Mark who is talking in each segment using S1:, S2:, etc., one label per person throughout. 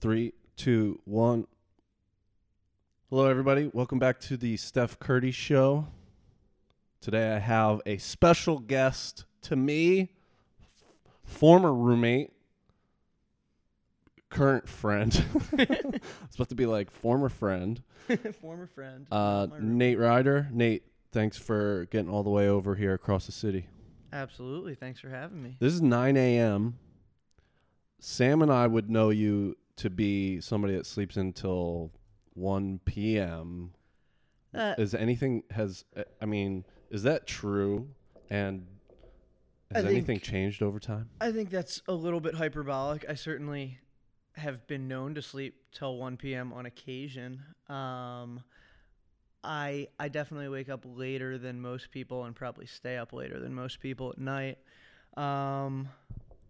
S1: Three, two, one. Hello, everybody. Welcome back to the Steph Curdy Show. Today I have a special guest to me, former roommate, current friend. it's about to be like former friend,
S2: Former friend.
S1: uh, Nate Rieder. Nate, thanks for getting all the way over here across the city.
S2: Absolutely. Thanks for having me.
S1: This is 9 a.m. Sam and I would know you to be somebody that sleeps until 1 p.m.
S2: Uh,
S1: Is anything has uh, I mean, is that true? And has anything changed over time?
S2: I think that's a little bit hyperbolic. I certainly have been known to sleep till 1 p.m. on occasion. Um, I I definitely wake up later than most people and probably stay up later than most people at night. Um,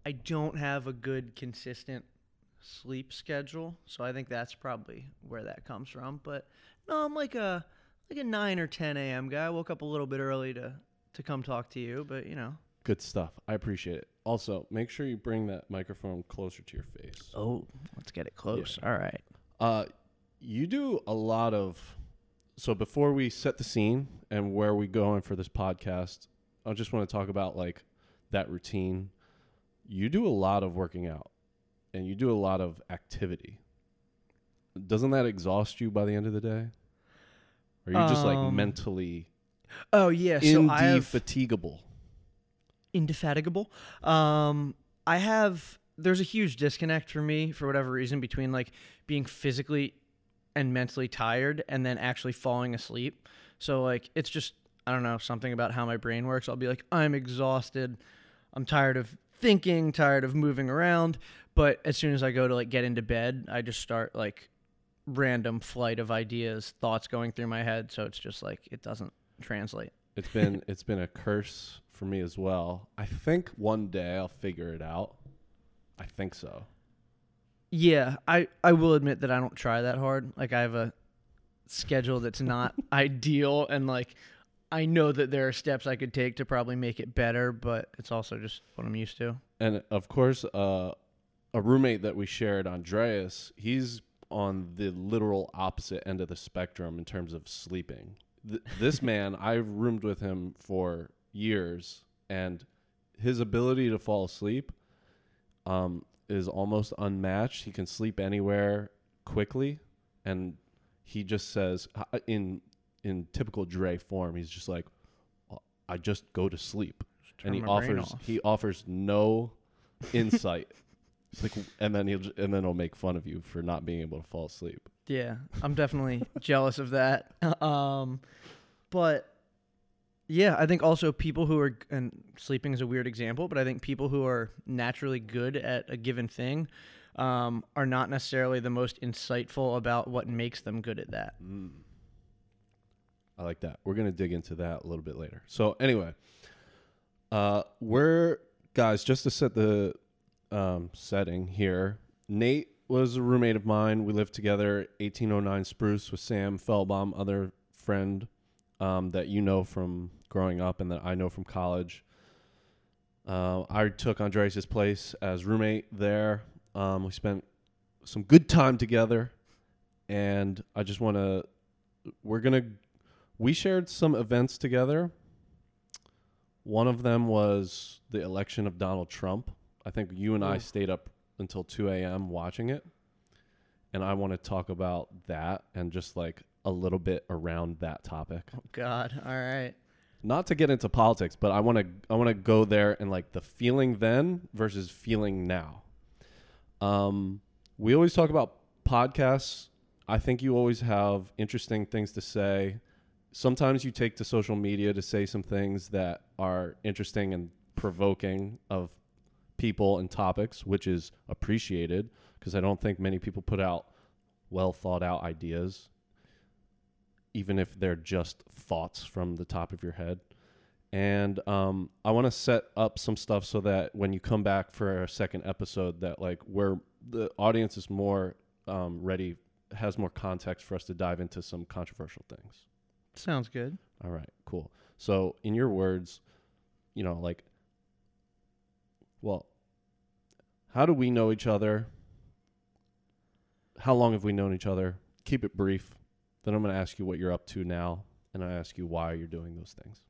S2: I don't have a good consistent sleep schedule, so I think that's probably where that comes from. But no, I'm like a like a 9 or 10 a.m. guy. I woke up a little bit early to to come talk to you, but you know.
S1: Good stuff. I appreciate it. Also, make sure you bring that microphone closer to your face.
S2: Oh, let's get it close. All right.
S1: Uh, you do a lot of. So before we set the scene and where we going for this podcast, I just want to talk about like that routine. You do a lot of working out, and you do a lot of activity. Doesn't that exhaust you by the end of the day? Or are you just like
S2: Um,
S1: mentally
S2: Oh yeah, so
S1: indefatigable?
S2: indefatigable. Um, I have. There's a huge disconnect for me for whatever reason between like being physically and mentally tired and then actually falling asleep. So like it's just I don't know something about how my brain works. I'll be like I'm exhausted. I'm tired of thinking, tired of moving around. But as soon as I go to like get into bed, I just start like random flight of ideas, thoughts going through my head. So it's just like it doesn't translate.
S1: It's been it's been a curse for me as well. I think one day I'll figure it out. I think so.
S2: Yeah, I I will admit that I don't try that hard. Like I have a schedule that's not ideal and like I know that there are steps I could take to probably make it better, but it's also just what I'm used to.
S1: And of course, uh, a roommate that we shared, Andreas, he's on the literal opposite end of the spectrum in terms of sleeping. Th- this man, I've roomed with him for years, and his ability to fall asleep um, is almost unmatched. He can sleep anywhere quickly, and he just says in in typical Dre form, he's just like, "I just go to sleep." and he offers he offers no insight. It's like, and then he'll j- and then he'll make fun of you for not being able to fall asleep.
S2: Yeah, I'm definitely jealous of that. Um, but yeah, I think also people who are and sleeping is a weird example, but I think people who are naturally good at a given thing um, are not necessarily the most insightful about what makes them good at that.
S1: I like that. We're gonna dig into that a little bit later. So anyway, uh, we're guys just to set the um, setting here. Nate was a roommate of mine. We lived together, 1809 Spruce with Sam Fellbaum, other friend um, that you know from growing up and that I know from college. Uh, I took Andres' place as roommate there. Um, we spent some good time together, and I just want to. We're gonna. We shared some events together. One of them was the election of Donald Trump. I think you and I stayed up until 2 a.m. watching it. And I want to talk about that and just like a little bit around that topic.
S2: Oh God! All right.
S1: Not to get into politics, but I want to I want to go there and like the feeling then versus feeling now. Um, we always talk about podcasts. I think you always have interesting things to say. Sometimes you take to social media to say some things that are interesting and provoking of people and topics, which is appreciated because I don't think many people put out well thought out ideas, even if they're just thoughts from the top of your head. And um, I want to set up some stuff so that when you come back for a second episode, that like where the audience is more um, ready, has more context for us to dive into some controversial things.
S2: Sounds good.
S1: All right, cool. So, in your words, you know, like, well, how do we know each other? how long have we known each other? Keep it brief. Then I'm going to ask you what you're up to now, and I ask you why you're doing those things.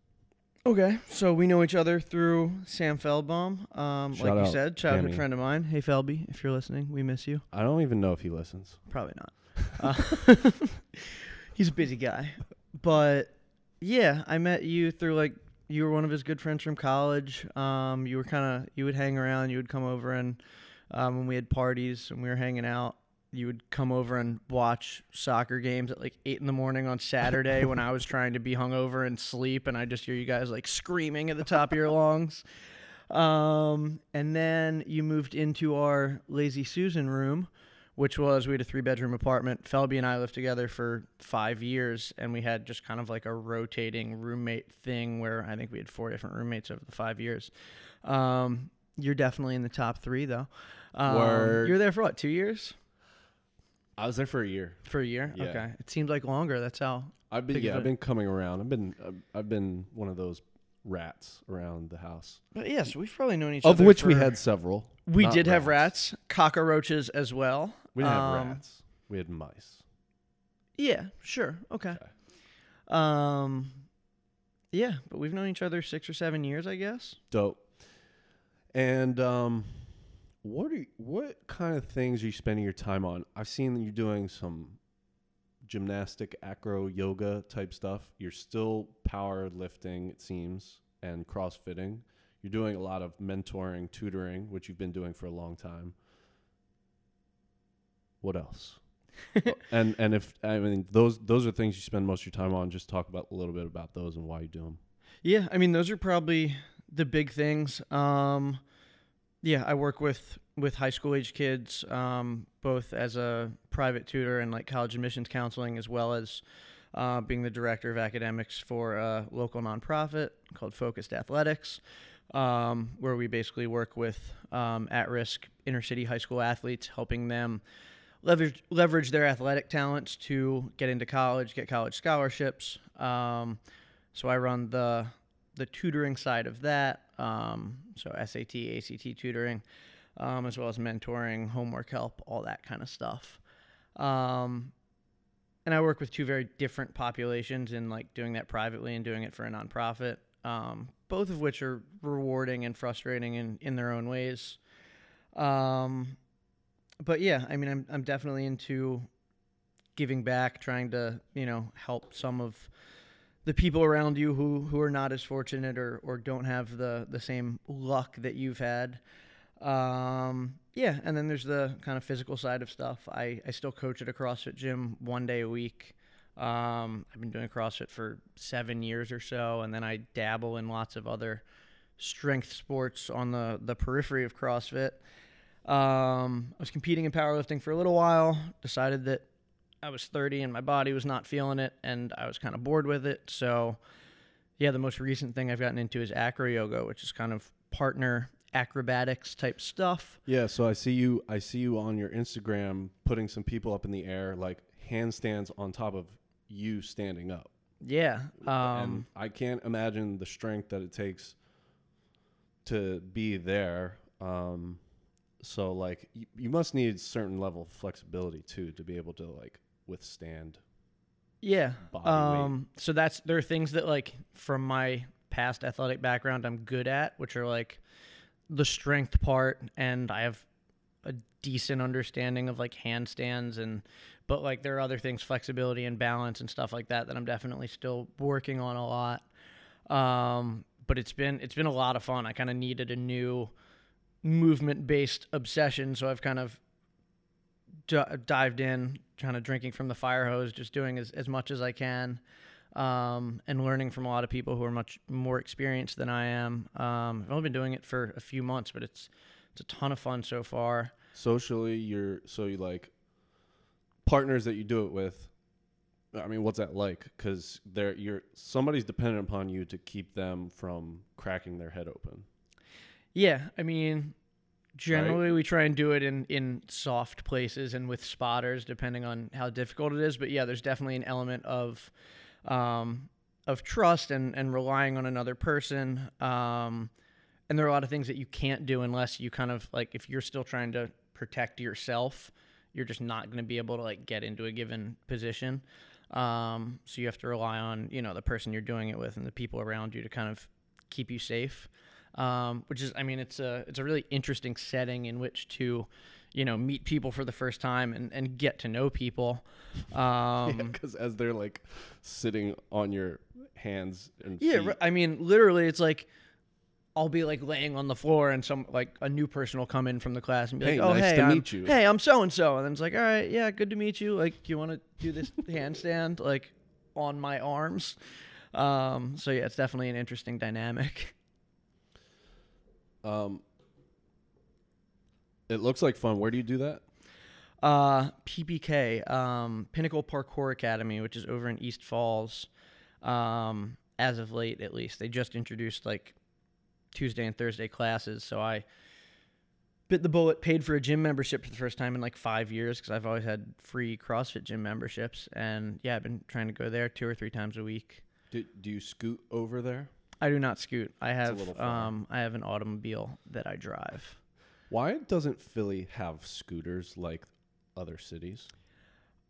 S2: Okay, so we know each other through Sam Feldbaum. Um,
S1: Shout
S2: like you
S1: out,
S2: said, childhood friend of mine. Hey, Felby, if you're listening, we miss you.
S1: I don't even know if he listens.
S2: Probably not. Uh, he's a busy guy, but yeah, I met you through like you were one of his good friends from college. Um, you were kind of you would hang around. You would come over and um, when we had parties and we were hanging out, you would come over and watch soccer games at like eight in the morning on Saturday when I was trying to be hungover and sleep, and I just hear you guys like screaming at the top of your lungs. Um, and then you moved into our Lazy Susan room, which was we had a three bedroom apartment. Felby and I lived together for five years, and we had just kind of like a rotating roommate thing where I think we had four different roommates over the five years. Um, you're definitely in the top three though. Um,
S1: Word.
S2: You're there for what? Two years?
S1: I was there for a year.
S2: For a year?
S1: Yeah.
S2: Okay. It seemed like longer. That's how.
S1: I've been yeah, I've been coming around. I've been I've- I've been one of those rats around the house,
S2: But yes, we've probably known each
S1: of
S2: other.
S1: Of which we had several.
S2: We did have rats, cockroaches as well.
S1: We didn't
S2: Um,
S1: have rats. We had mice.
S2: Yeah, sure. Okay. Um, yeah, but we've known each other six or seven years, I guess.
S1: Dope. And um, what are you, what kind of things are you spending your time on? I've seen that you're doing some gymnastic, acro, yoga type stuff. You're still power lifting, it seems, and CrossFitting. You're doing a lot of mentoring, tutoring, which you've been doing for a long time. What else? and and if I mean those those are things you spend most of your time on, just talk about a little bit about those and why you do them.
S2: Yeah, I mean those are probably the big things. Um, yeah, I work with with high school age kids, um, both as a private tutor and like college admissions counseling, as well as uh, being the director of academics for a local nonprofit called Focused Athletics, um, where we basically work with um, at risk inner city high school athletes, helping them leverage leverage their athletic talents to get into college, get college scholarships. Um, so I run the the tutoring side of that. Um, so SAT, ACT tutoring, um, as well as mentoring, homework help, all that kind of stuff. Um, and I work with two very different populations in like doing that privately and doing it for a nonprofit. Um, both of which are rewarding and frustrating in, in their own ways. Um, but yeah, I mean, I'm I'm definitely into giving back, trying to you know help some of the people around you who who are not as fortunate or or don't have the the same luck that you've had. Um, yeah, and then there's the kind of physical side of stuff. I I still coach at a CrossFit gym one day a week. Um, I've been doing CrossFit for seven years or so, and then I dabble in lots of other strength sports on the the periphery of CrossFit. Um, I was competing in powerlifting for a little while. Decided that I was 30 and my body was not feeling it, and I was kind of bored with it. So, yeah, the most recent thing I've gotten into is acro yoga, which is kind of partner acrobatics type stuff.
S1: Yeah, so I see you I see you on your Instagram putting some people up in the air like handstands on top of you standing up.
S2: Yeah.
S1: and
S2: Um,
S1: I can't imagine the strength that it takes to be there. Um, so like you, you must need a certain level of flexibility too to be able to like withstand.
S2: yeah.
S1: body weight.
S2: Um, so that's there are things that like from my past athletic background I'm good at, which are like the strength part, and I have a decent understanding of like handstands and but like there are other things flexibility and balance and stuff like that that I'm definitely still working on a lot um but it's been it's been a lot of fun I kind of needed a new movement based obsession so I've kind of d- dived in kind of drinking from the fire hose just doing as, as much as I can um, and learning from a lot of people who are much more experienced than I am um, I've only been doing it for a few months but it's it's a ton of fun so far
S1: Socially, you're so you like partners that you do it with. I mean, what's that like? Because they're you're somebody's dependent upon you to keep them from cracking their head open.
S2: Yeah, I mean, generally we try and do it in in soft places and with spotters, depending on how difficult it is. But yeah, there's definitely an element of um, of trust and and relying on another person. Um, and there are a lot of things that you can't do unless you kind of like if you're still trying to protect yourself. you're just not going to be able to like get into a given position. Um, so you have to rely on you know the person you're doing it with and the people around you to kind of keep you safe. Um, which is, I mean, it's a it's a really interesting setting in which to, you know, meet people for the first time and, and get to know people. Um,
S1: because as they're like sitting on your hands and
S2: Yeah,
S1: feet.
S2: I mean, literally, it's like I'll be like laying on the floor, and some like a new person will come in from the class and be
S1: Hey,
S2: like, "Oh,
S1: nice
S2: hey, I'm,
S1: meet you."
S2: Hey, I'm so and so," and then it's like, "All right, yeah, good to meet you. Like, you want to do this handstand like on my arms?" Um, so yeah, it's definitely an interesting dynamic.
S1: Um, it looks like fun. Where do you do that?
S2: Uh, PPK, um, Pinnacle Parkour Academy, which is over in East Falls. Um, as of late, at least, they just introduced like Tuesday and Thursday classes. So I bit the bullet, paid for a gym membership for the first time in like five years because I've always had free CrossFit gym memberships, and yeah, I've been trying to go there two or three times a week.
S1: Do, do you scoot over there?
S2: I do not scoot. I have um, I have an automobile that I drive.
S1: Why doesn't Philly have scooters like other cities?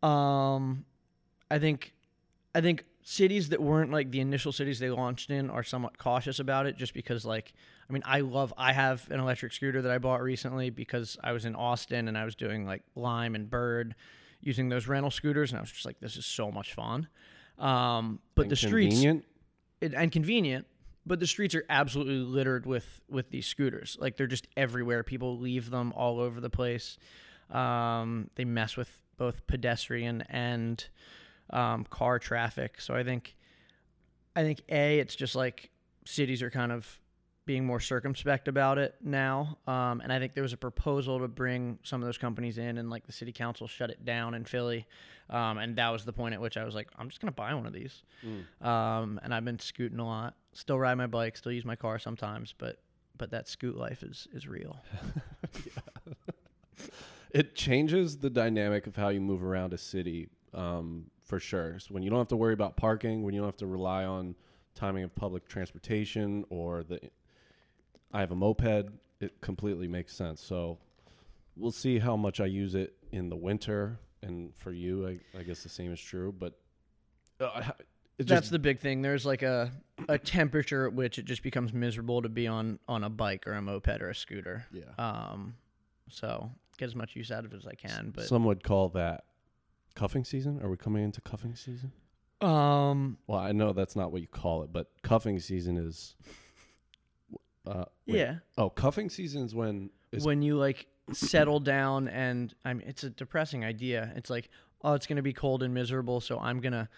S2: Um, I think, I think cities that weren't like the initial cities they launched in are somewhat cautious about it, just because like, I mean, I love. I have an electric scooter that I bought recently because I was in Austin and I was doing like Lime and Bird, using those rental scooters, and I was just like, this is so much fun. Um, but the streets it, and convenient but the streets are absolutely littered with with these scooters. Like they're just everywhere. People leave them all over the place. Um, they mess with both pedestrian and um, car traffic. So i think i think a it's just like cities are kind of being more circumspect about it now. Um, and i think there was a proposal to bring some of those companies in and like the city council shut it down in philly. Um, and that was the point at which i was like i'm just going to buy one of these.
S1: Mm.
S2: um, and I've been scooting a lot. Still ride my bike, still use my car sometimes, but but that scoot life is is real.
S1: It changes the dynamic of how you move around a city, um, for sure. So when you don't have to worry about parking, when you don't have to rely on timing of public transportation or the, I have a moped. It completely makes sense. So we'll see how much I use it in the winter, and for you, I, I guess the same is true. But uh, it
S2: That's the big thing. There's like a a temperature at which it just becomes miserable to be on on a bike or a moped or a scooter.
S1: yeah.
S2: Um, so get as much use out of it as I can. But
S1: Some would call that cuffing season. Are we coming into cuffing season?
S2: um,
S1: Well, I know that's not what you call it, but cuffing season is. Uh, wait.
S2: yeah,
S1: Oh, cuffing season is when is
S2: when you like settle down and I mean it's a depressing idea. It's like, oh, it's gonna be cold and miserable, so I'm gonna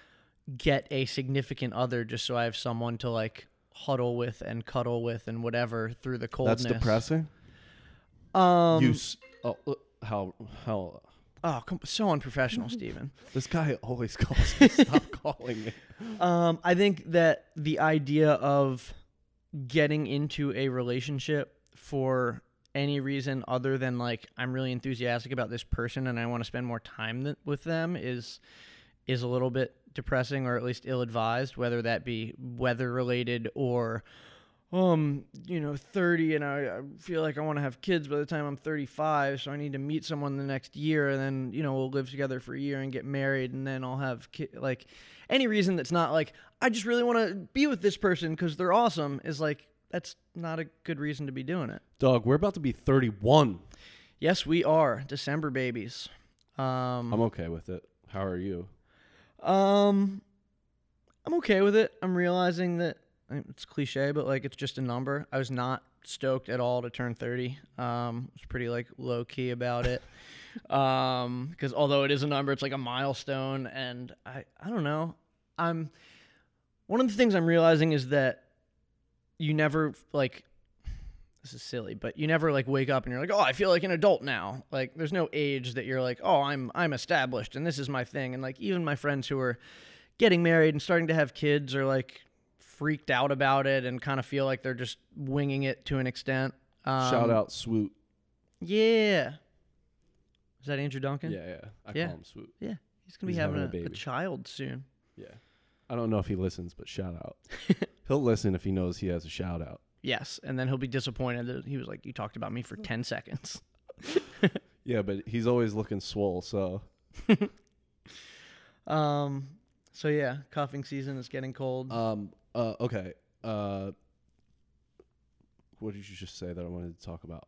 S2: get a significant other just so I have someone to like huddle with and cuddle with and whatever through the coldness.
S1: that's depressing.
S2: Um,
S1: you s- oh uh, how how
S2: oh, com- so unprofessional, Steven.
S1: this guy always calls me. Stop calling me.
S2: Um, I think that the idea of getting into a relationship for any reason other than like I'm really enthusiastic about this person and I want to spend more time th- with them is is a little bit depressing or at least ill-advised whether that be weather related or um you know 30 and I, I feel like I want to have kids by the time I'm 35 so I need to meet someone the next year and then you know we'll live together for a year and get married and then I'll have ki- like any reason that's not like I just really want to be with this person because they're awesome is like that's not a good reason to be doing it.
S1: Dog, we're about to be 31.
S2: Yes, we are December babies. Um,
S1: I'm okay with it. How are you?
S2: Um, I'm okay with it. I'm realizing that I mean, it's cliche, but like it's just a number. I was not stoked at all to turn 30. Um, I was pretty like low key about it. um, because although it is a number, it's like a milestone, and I I don't know. I'm one of the things I'm realizing is that you never like this is silly, but you never like wake up and you're like, "Oh, I feel like an adult now." Like there's no age that you're like, "Oh, I'm I'm established and this is my thing." And like even my friends who are getting married and starting to have kids are like freaked out about it and kind of feel like they're just winging it to an extent. Um,
S1: Shout out Swoot.
S2: Yeah. Is that Andrew Duncan?
S1: Yeah, yeah. I
S2: Yeah.
S1: call him Swoot. Yeah.
S2: He's going to be having,
S1: having a
S2: a, a child soon.
S1: Yeah. I don't know if he listens, but shout out. He'll listen if he knows he has a shout out.
S2: Yes, and then he'll be disappointed that he was like, "You talked about me for ten seconds."
S1: Yeah, but he's always looking swole. So
S2: Um. So yeah, cuffing season is getting cold.
S1: um uh okay uh what did you just say that I wanted to talk about?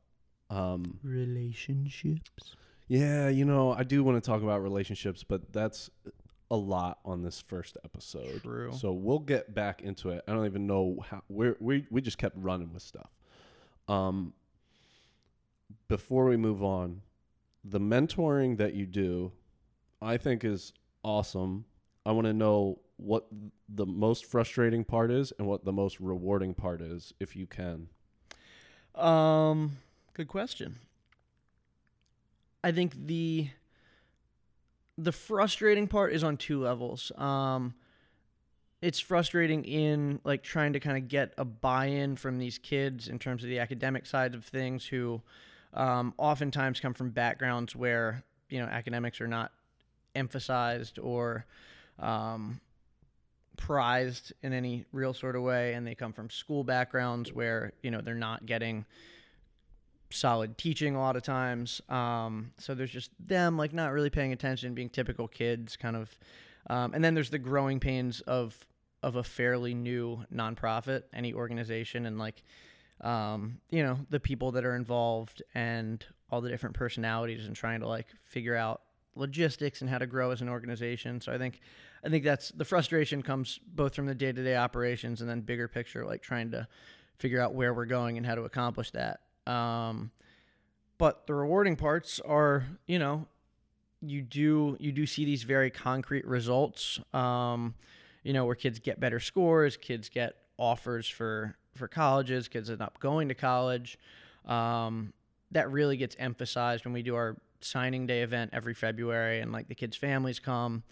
S1: Um
S2: Relationships.
S1: yeah, you know I do want to talk about relationships, but that's a lot on this first episode.
S2: True.
S1: So we'll get back into it. I don't even know how we're, we we just kept running with stuff. Um, before we move on, the mentoring that you do, I think is awesome. I want to know what the most frustrating part is and what the most rewarding part is, if you can.
S2: Um, good question. I think the the frustrating part is on two levels. Um, it's frustrating in like trying to kind of get a buy-in from these kids in terms of the academic side of things who um, oftentimes come from backgrounds where you know academics are not emphasized or um, prized in any real sort of way and they come from school backgrounds where you know they're not getting solid teaching a lot of times um, so there's just them like not really paying attention being typical kids kind of um, and then there's the growing pains of of a fairly new nonprofit any organization and like um, you know the people that are involved and all the different personalities and trying to like figure out logistics and how to grow as an organization so i think I think that's the frustration comes both from the day to day operations and then bigger picture, like trying to figure out where we're going and how to accomplish that. Um, but the rewarding parts are, you know, you do you do see these very concrete results. Um, you know, where kids get better scores, kids get offers for for colleges, kids end up going to college. Um, that really gets emphasized when we do our signing day event every February, and like the kids' families come.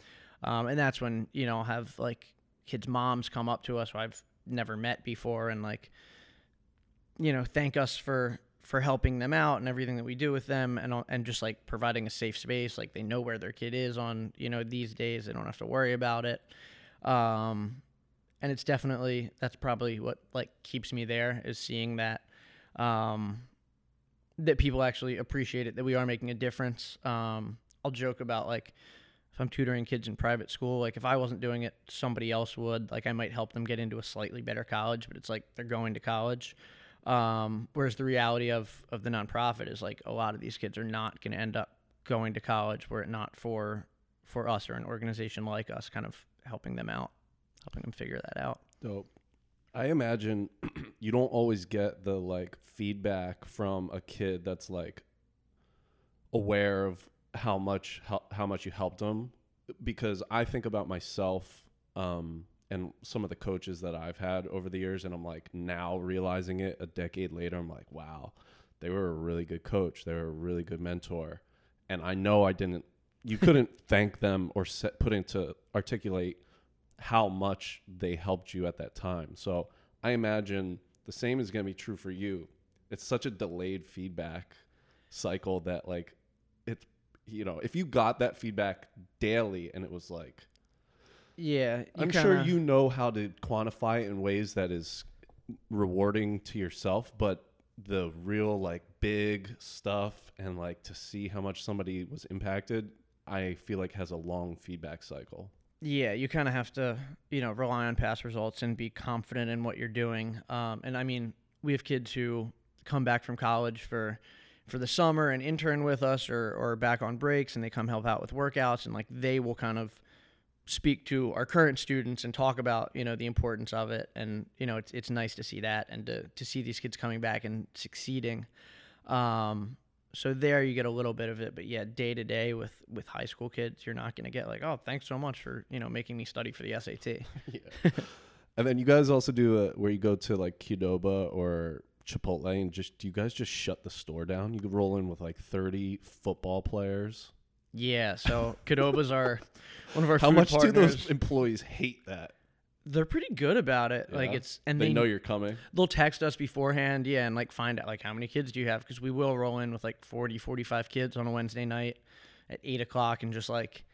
S2: Um, and that's when, you know, have like kids' moms come up to us who I've never met before and like, you know, thank us for for helping them out and everything that we do with them and and just like providing a safe space like they know where their kid is on you know these days they don't have to worry about it um and it's definitely that's probably what like keeps me there is seeing that um that people actually appreciate it that we are making a difference um I'll joke about like if I'm tutoring kids in private school, like if I wasn't doing it, somebody else would. Like I might help them get into a slightly better college, but it's like they're going to college. Um, whereas the reality of of the nonprofit is like a lot of these kids are not going to end up going to college were it not for for us or an organization like us, kind of helping them out, helping them figure that out.
S1: Dope. I imagine you don't always get the like feedback from a kid that's like aware of how much how, how much you helped them because I think about myself um, and some of the coaches that I've had over the years, and I'm like now realizing it a decade later. I'm like, wow, they were a really good coach. They were a really good mentor, and I know I didn't. You couldn't thank them or set, put into articulate how much they helped you at that time. So I imagine the same is going to be true for you. It's such a delayed feedback cycle that like it's you know, if you got that feedback daily and it was like,
S2: Yeah,
S1: I'm
S2: kinda-
S1: sure you know how to quantify it in ways that is rewarding to yourself, but the real like big stuff and like to see how much somebody was impacted, I feel like has a long feedback cycle.
S2: Yeah, you kind of have to, you know, rely on past results and be confident in what you're doing. Um, and I mean, we have kids who come back from college for for the summer and intern with us or or back on breaks and they come help out with workouts and like they will kind of speak to our current students and talk about, you know, the importance of it and you know, it's it's nice to see that and to to see these kids coming back and succeeding. Um so there you get a little bit of it but yeah day to day with with high school kids you're not going to get like oh thanks so much for you know making me study for the sat
S1: yeah. and then you guys also do a, where you go to like Qdoba or Chipotle and just do you guys just shut the store down? You could roll in with like 30 football players.
S2: Yeah so Qdoba's are one of our
S1: How much do those employees hate that?
S2: they're pretty good about it like it's and
S1: they,
S2: they,
S1: know you're coming.
S2: they'll text us beforehand yeah and like find out like how many kids do you have because we will roll in with like 40 45 kids on a wednesday night at 8 o'clock and just like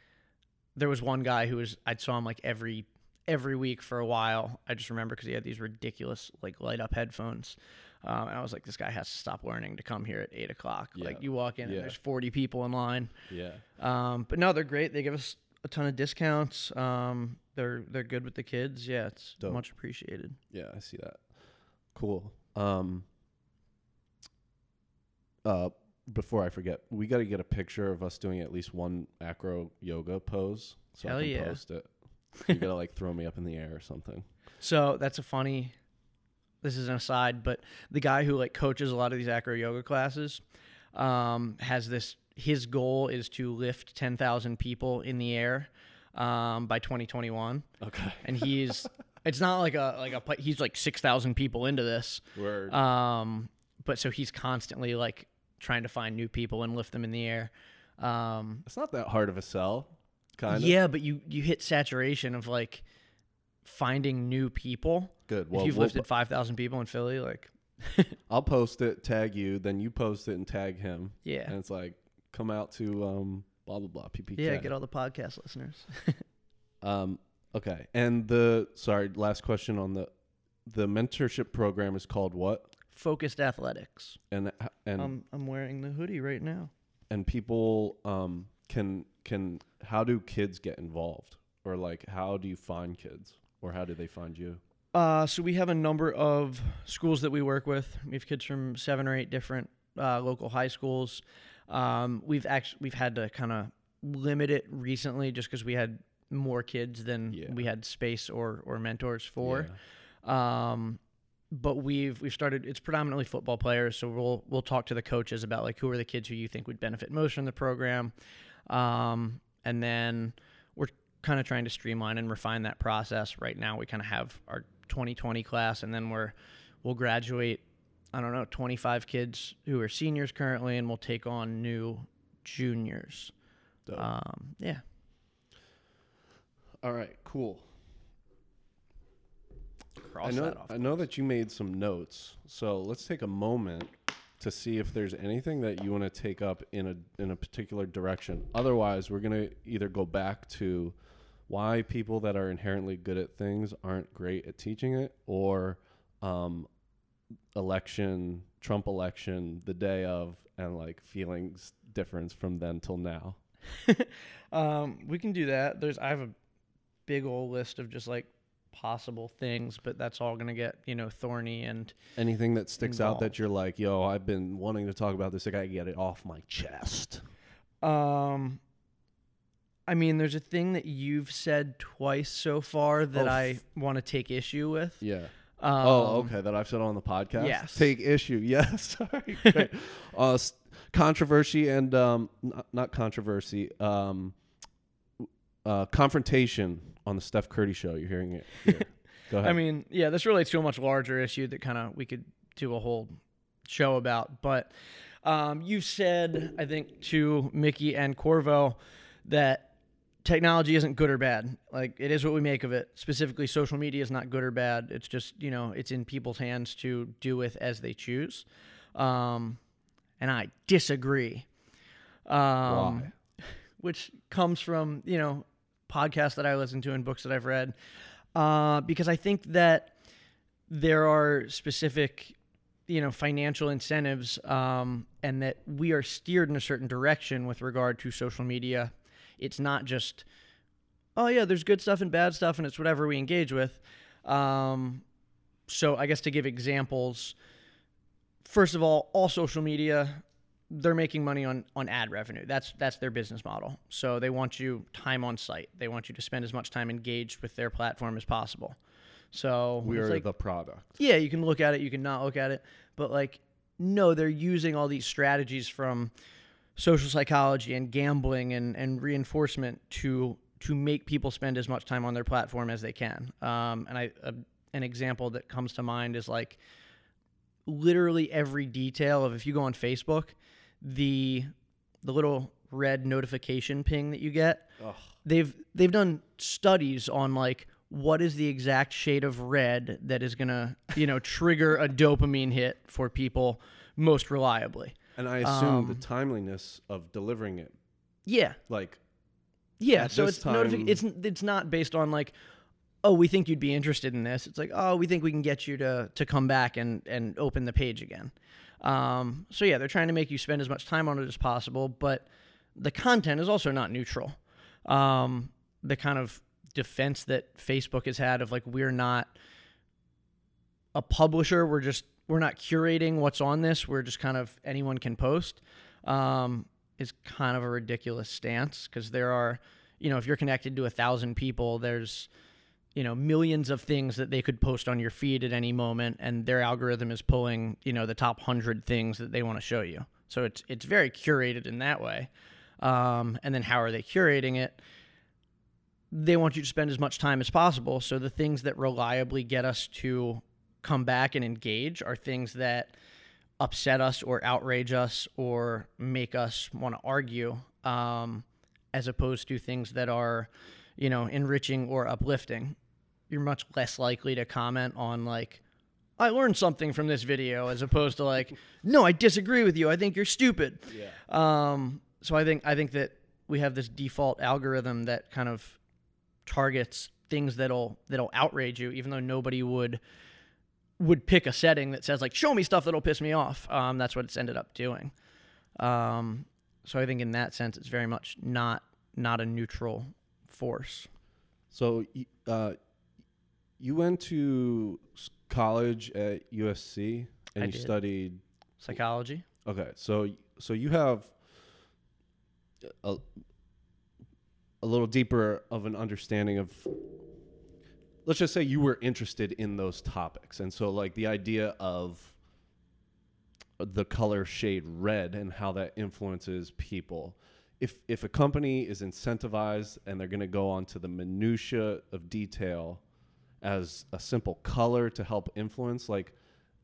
S2: there was one guy who was i saw him like every every week for a while i just remember because he had these ridiculous like light up headphones Um, and I was like, this guy has to stop learning to come here at eight o'clock.
S1: Yeah.
S2: Like you walk in
S1: Yeah.
S2: and there's 40 people in line.
S1: Yeah.
S2: Um, but no, they're great. They give us a ton of discounts. Um, they're they're good with the kids. Yeah, it's
S1: Dope.
S2: much appreciated.
S1: Yeah, I see that. Cool. Um uh before I forget, we got to get a picture of us doing at least one acro yoga pose so
S2: Hell
S1: I can
S2: yeah.
S1: post it. You got to like throw me up in the air or something.
S2: So that's a funny. This is an aside, but the guy who like coaches a lot of these acro yoga classes um, has this. His goal is to lift ten thousand people in the air um, by 2021,
S1: Okay.
S2: and he's. it's not like a like a. He's like six thousand people into this.
S1: Word.
S2: Um, but so he's constantly like trying to find new people and lift them in the air. Um,
S1: it's not that hard of a sell. Kind of.
S2: yeah, but you you hit saturation of like finding new people.
S1: Good. Well,
S2: if you've
S1: we'll-
S2: lifted five thousand people in Philly, like
S1: I'll post it, tag you, then you post it and tag him.
S2: yeah,
S1: And it's like come out to um blah blah blah PPK.
S2: yeah, get all the podcast listeners.
S1: Um, okay, and the sorry, last question on the the mentorship program is called what?
S2: Focused athletics.
S1: And and
S2: I'm I'm wearing the hoodie right now.
S1: and people um can can how do kids get involved or like how do you find kids or how do they find you?
S2: Uh, so we have a number of schools that we work with. We have kids from seven or eight different uh, local high schools. Um, we've actually we've had to kind of limit it recently just because we had more kids than
S1: Yeah.
S2: we had space or or mentors for.
S1: Yeah.
S2: Um, but we've we've started. It's predominantly football players, so we'll we'll talk to the coaches about like who are the kids who you think would benefit most from the program, um, and then we're kind of trying to streamline and refine that process. Right now, we kind of have our 2020 class, and then we're we'll graduate. I don't know, 25 kids who are seniors currently, and we'll take on new juniors. Um, yeah.
S1: All right, cool.
S2: Cross
S1: I know
S2: that off.
S1: I know that you made some notes. So let's take a moment to see if there's anything that you want to take up in a in a particular direction. Otherwise, we're going to either go back to why people that are inherently good at things aren't great at teaching it or um, election Trump election the day of and like feelings difference from then till now.
S2: um, we can do that. There's I have a big old list of just like possible things, but that's all gonna get you know thorny and
S1: Anything that sticks out that you're like, "Yo, I've been wanting to talk about this. I got to get it off my chest."
S2: um. I mean, there's a thing that you've said twice so far that
S1: Oh,
S2: I
S1: f-
S2: want to take issue with.
S1: Yeah.
S2: Um,
S1: oh, okay. That I've said on the podcast.
S2: yes.
S1: Take issue. Yes. Sorry. Uh, controversy and um, not, not controversy. Um, uh, confrontation on the Steph Curry show. You're hearing it. Here. Go ahead.
S2: I mean, yeah, this relates to a much larger issue that kind of we could do a whole show about. But um, you said, I think, to Mickey and Corvo that technology isn't good or bad. Like it is what we make of it. Specifically, social media is not good or bad. It's just you know it's in people's hands to do with as they choose. Um, and I disagree. Um,
S1: Why?
S2: Which comes from you know podcasts that I listen to and books that I've read, uh, because I think that there are specific you know financial incentives um, and that we are steered in a certain direction with regard to social media. It's not just oh yeah there's good stuff and bad stuff and it's whatever we engage with. Um, so i guess to give examples first of all all social media they're making money on on ad revenue. That's that's their business model. So they want you time on site. They want you to spend as much time engaged with their platform as possible. So
S1: we are
S2: like,
S1: the product.
S2: yeah, you can look at it, you can not look at it, but like no, they're using all these strategies from social psychology and gambling and, and reinforcement to to make people spend as much time on their platform as they can. Um, and I a, an example that comes to mind is like literally every detail of if you go on Facebook, the the little red notification ping that you get,
S1: Ugh.
S2: they've they've done studies on like what is the exact shade of red that is gonna you know trigger a dopamine hit for people most reliably.
S1: And I assume the
S2: Um,
S1: timeliness of delivering it,
S2: Yeah,
S1: like
S2: yeah. So it's notifi- it's it's not based on like oh, we think you'd be interested in this. It's like, oh, we think we can get you to to come back and and open the page again. Um, so yeah, they're trying to make you spend as much time on it as possible, but the content is also not neutral. Um, the kind of defense that Facebook has had of like we're not a publisher, we're just we're not curating what's on this. We're just kind of anyone can post. Um, is kind of a ridiculous stance because there are, you know, if you're connected to a thousand people, there's you know millions of things that they could post on your feed at any moment and their algorithm is pulling you know the top 100 things that they want to show you. So it's it's very curated in that way. Um, and then how are they curating it? They want you to spend as much time as possible. So the things that reliably get us to come back and engage are things that upset us or outrage us or make us want to argue um, as opposed to things that are you know, enriching or uplifting, you're much less likely to comment on like, I learned something from this video, as opposed to like, no, I disagree with you. I think you're stupid.
S1: Yeah.
S2: Um, so I think I think that we have this default algorithm that kind of targets things that'll that'll outrage you, even though nobody would would pick a setting that says like, show me stuff that'll piss me off. Um, that's what it's ended up doing. Um, so I think in that sense, it's very much not not a neutral force.
S1: So, uh, you went to college at USC and
S2: I
S1: you
S2: did.
S1: studied.
S2: Psychology.
S1: Okay, so so you have a, a little deeper of an understanding of. Let's just say you were interested in those topics, and so like the idea of the color shade red and how that influences people if if a company is incentivized and they're going to go on to the minutia of detail as a simple color to help influence like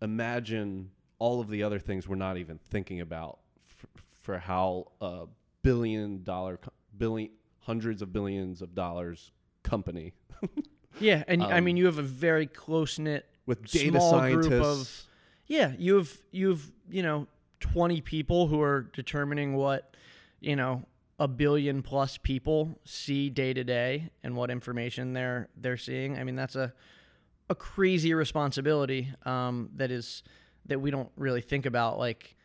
S1: imagine all of the other things we're not even thinking about for, for how a billion dollar billion hundreds of billions of dollars company.
S2: Yeah, and I
S1: Um,
S2: mean you have a very close knit
S1: with data
S2: small
S1: scientists
S2: group of yeah you have you have you know 20 people who are determining what you know a billion plus people see day to day and what information they're they're seeing i mean that's a a crazy responsibility um, that is that we don't really think about like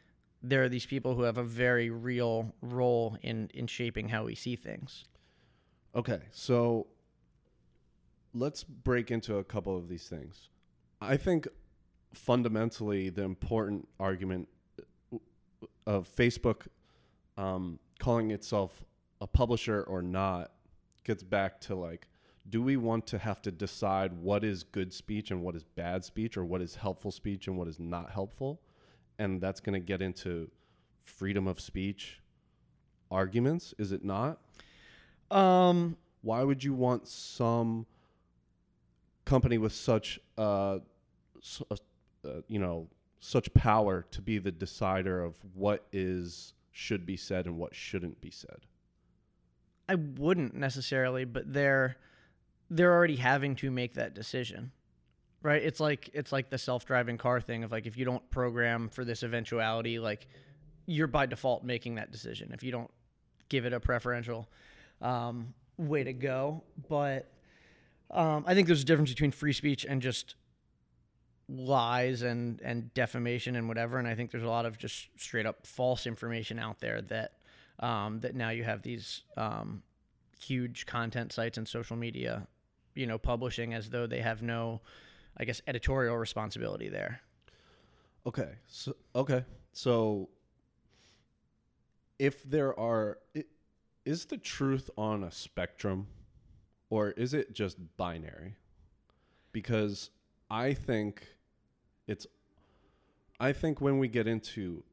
S2: there are these people who have a very real role in in shaping how we see things
S1: Okay, so let's break into a couple of these things. I think fundamentally the important argument of Facebook um, calling itself a publisher or not gets back to like, do we want to have to decide what is good speech and what is bad speech, or what is helpful speech and what is not helpful? And that's going to get into freedom of speech arguments, is it not?
S2: um
S1: why would you want some company with such uh, s- uh, uh, you know such power to be the decider of what is should be said and what shouldn't be said
S2: I wouldn't necessarily, but they're they're already having to make that decision. Right? It's like it's like the self-driving car thing of like if you don't program for this eventuality, like you're by default making that decision if you don't give it a preferential um, way to go. But um, I think there's a difference between free speech and just lies and and defamation and whatever. And I think there's a lot of just straight up false information out there that um, that now you have these um, huge content sites and social media, you know, publishing as though they have no, I guess, editorial responsibility there.
S1: okay so okay so if there are is the truth on a spectrum or is it just binary because i think it's i think when we get into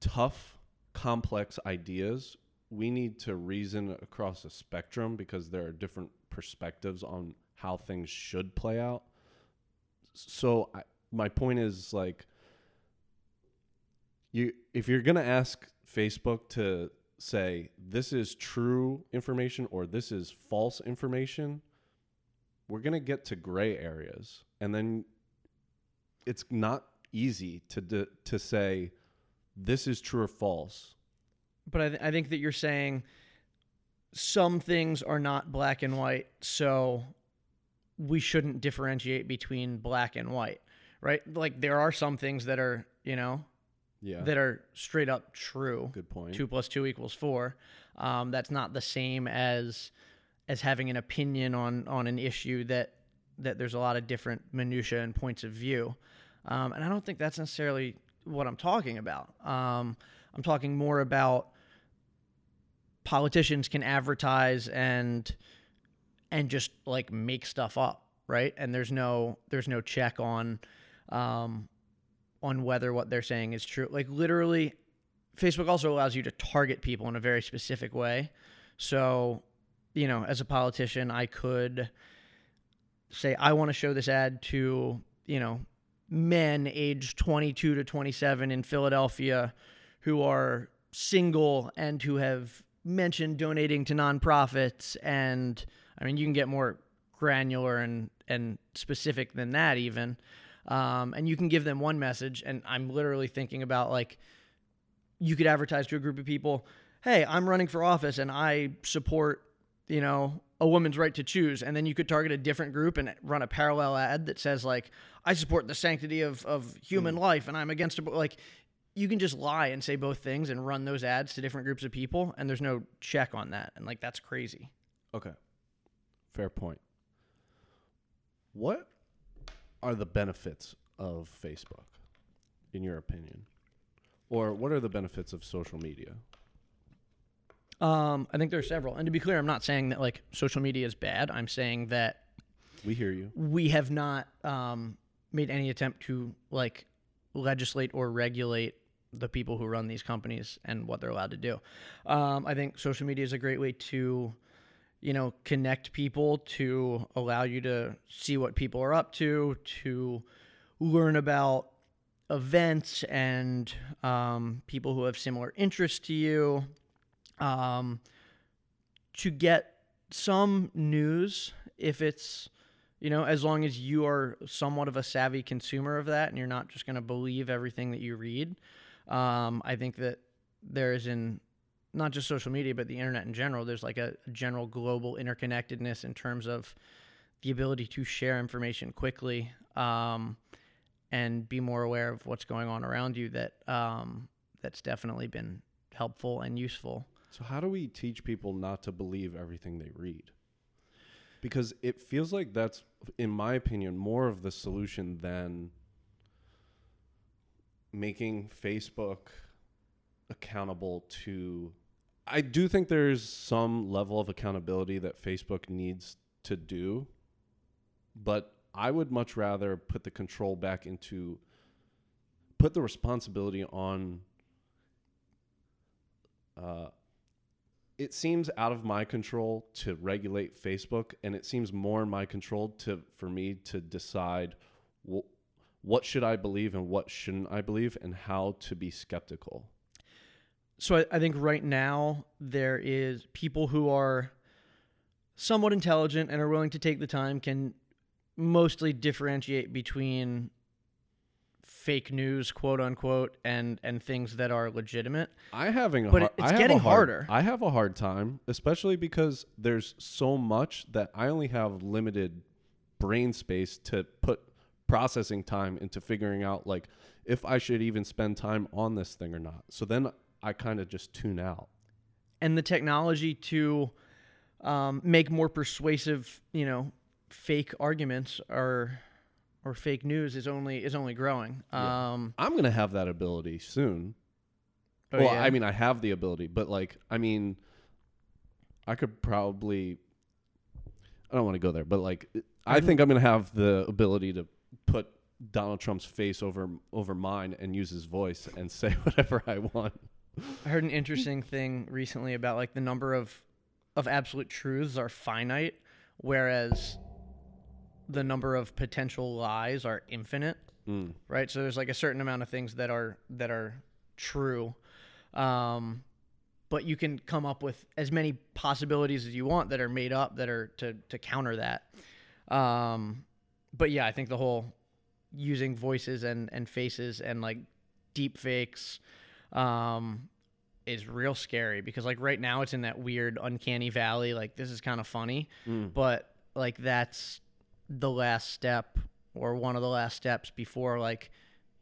S1: tough complex ideas we need to reason across a spectrum because there are different perspectives on how things should play out. So I, my point is like you if you're going to ask Facebook to say this is true information or this is false information, we're going to get to gray areas and then it's not easy to d- to say this is true or false.
S2: But I, th- I think that you're saying some things are not black and white, so we shouldn't differentiate between black and white, right? Like there are some things that are, you know,
S1: Yeah.
S2: that are straight up true.
S1: Good point.
S2: Two plus two equals four. Um, that's not the same as as having an opinion on on an issue that that there's a lot of different minutia and points of view. Um, and I don't think that's necessarily what I'm talking about. Um, I'm talking more about politicians can advertise and and just like make stuff up, right? And there's no there's no check on um, on whether what they're saying is true. Like literally, Facebook also allows you to target people in a very specific way. So, you know, as a politician, I could say I want to show this ad to you know men aged 22 to 27 in Philadelphia who are single and who have mentioned donating to nonprofits. And I mean you can get more granular and and specific than that even. Um, and you can give them one message and I'm literally thinking about like you could advertise to a group of people hey I'm running for office and I support you know a woman's right to choose and then you could target a different group and run a parallel ad that says like i support the sanctity of, of human hmm. life and i'm against ab-" like you can just lie and say both things and run those ads to different groups of people and there's no check on that and like that's crazy
S1: Okay. Fair point. What are the benefits of Facebook, in your opinion? Or what are the benefits of social media?
S2: Um, i think there are several and to be clear i'm not saying that like social media is bad i'm saying that
S1: We hear you.
S2: we have not um, made any attempt to like legislate or regulate the people who run these companies and what they're allowed to do. Um, I think social media is a great way to, you know, connect people to allow you to see what people are up to, to learn about events and um, people who have similar interests to you, um, to get some news if it's you know as long as you are somewhat of a savvy consumer of that and you're not just going to believe everything that you read um, i think that there is in not just social media but the internet in general there's like a, general global interconnectedness in terms of the ability to share information quickly um, and be more aware of what's going on around you that um, that's definitely been helpful and useful
S1: So, how do we teach people not to believe everything they read? Because it feels like that's, in my opinion, more of the solution than making Facebook accountable to. I do think there's some level of accountability that Facebook needs to do, but I would much rather put the control back into put the responsibility on uh, it seems out of my control to regulate Facebook, and it seems more in my control to for me to decide wh- what should I believe and what shouldn't I believe, and how to be skeptical.
S2: So I, I think right now there is people who are somewhat intelligent and are willing to take the time can mostly differentiate between fake news, quote unquote, and and things that are legitimate.
S1: I having a
S2: But
S1: har-
S2: it's
S1: I
S2: getting
S1: hard-
S2: harder.
S1: I have a hard time, especially because there's so much that I only have limited brain space to put processing time into figuring out like if I should even spend time on this thing or not. So then I kind of just tune out.
S2: and the technology to um, make more persuasive, you know, fake arguments or or fake news is only is only growing.
S1: Yeah.
S2: Um,
S1: I'm gonna have that ability soon.
S2: oh,
S1: well,
S2: yeah.
S1: I mean, I have the ability, but like, I mean, I could probably. I don't want to go there, but like, I think I'm gonna have the ability to put Donald Trump's face over over mine and use his voice and say whatever I want.
S2: I heard an interesting thing recently about like the number of of absolute truths are finite, whereas the number of potential lies are infinite.
S1: Mm.
S2: right? So there's like a certain amount of things that are that are true, um, but you can come up with as many possibilities as you want that are made up that are to to counter that. Um, but yeah, I think the whole using voices and and faces and like deep fakes um, is real scary because like right now it's in that weird uncanny valley. Like this is kind of funny,
S1: Mm.
S2: but like that's the last step or one of the last steps before like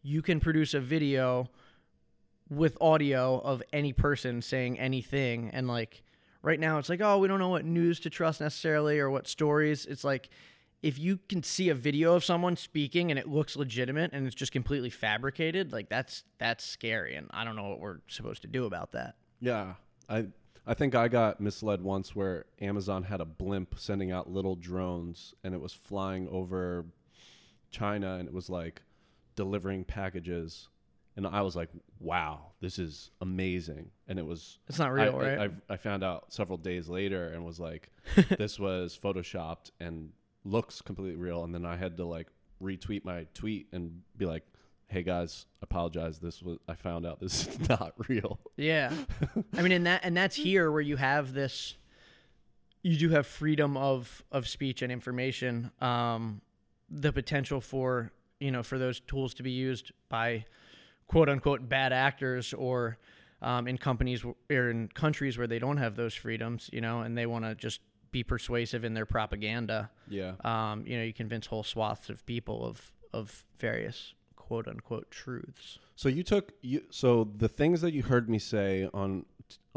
S2: you can produce a video with audio of any person saying anything. And like right now it's like oh we don't know what news to trust necessarily or what stories. It's like if you can see a video of someone speaking and it looks legitimate and it's just completely fabricated like that's that's scary. And i don't know what we're supposed to do about that.
S1: Yeah, I I think I got misled once where Amazon had a blimp sending out little drones and it was flying over China and it was like delivering packages and I was like, "Wow, this is amazing." And it was
S2: it's not
S1: I,
S2: real right
S1: I, I found out several days later and was like, "This was photoshopped and looks completely real." And then I had to like retweet my tweet and be like, "Hey guys, apologize. This was I found out this is not real."
S2: Yeah. I mean, and that and that's here where you have this. You do have freedom of of speech and information. Um, the potential for you know for those tools to be used by quote unquote bad actors or um, in companies w- or in countries where they don't have those freedoms, you know, and they want to just be persuasive in their propaganda.
S1: Yeah.
S2: Um, you know, you convince whole swaths of people of of various quote unquote truths.
S1: So you took you so the things that you heard me say on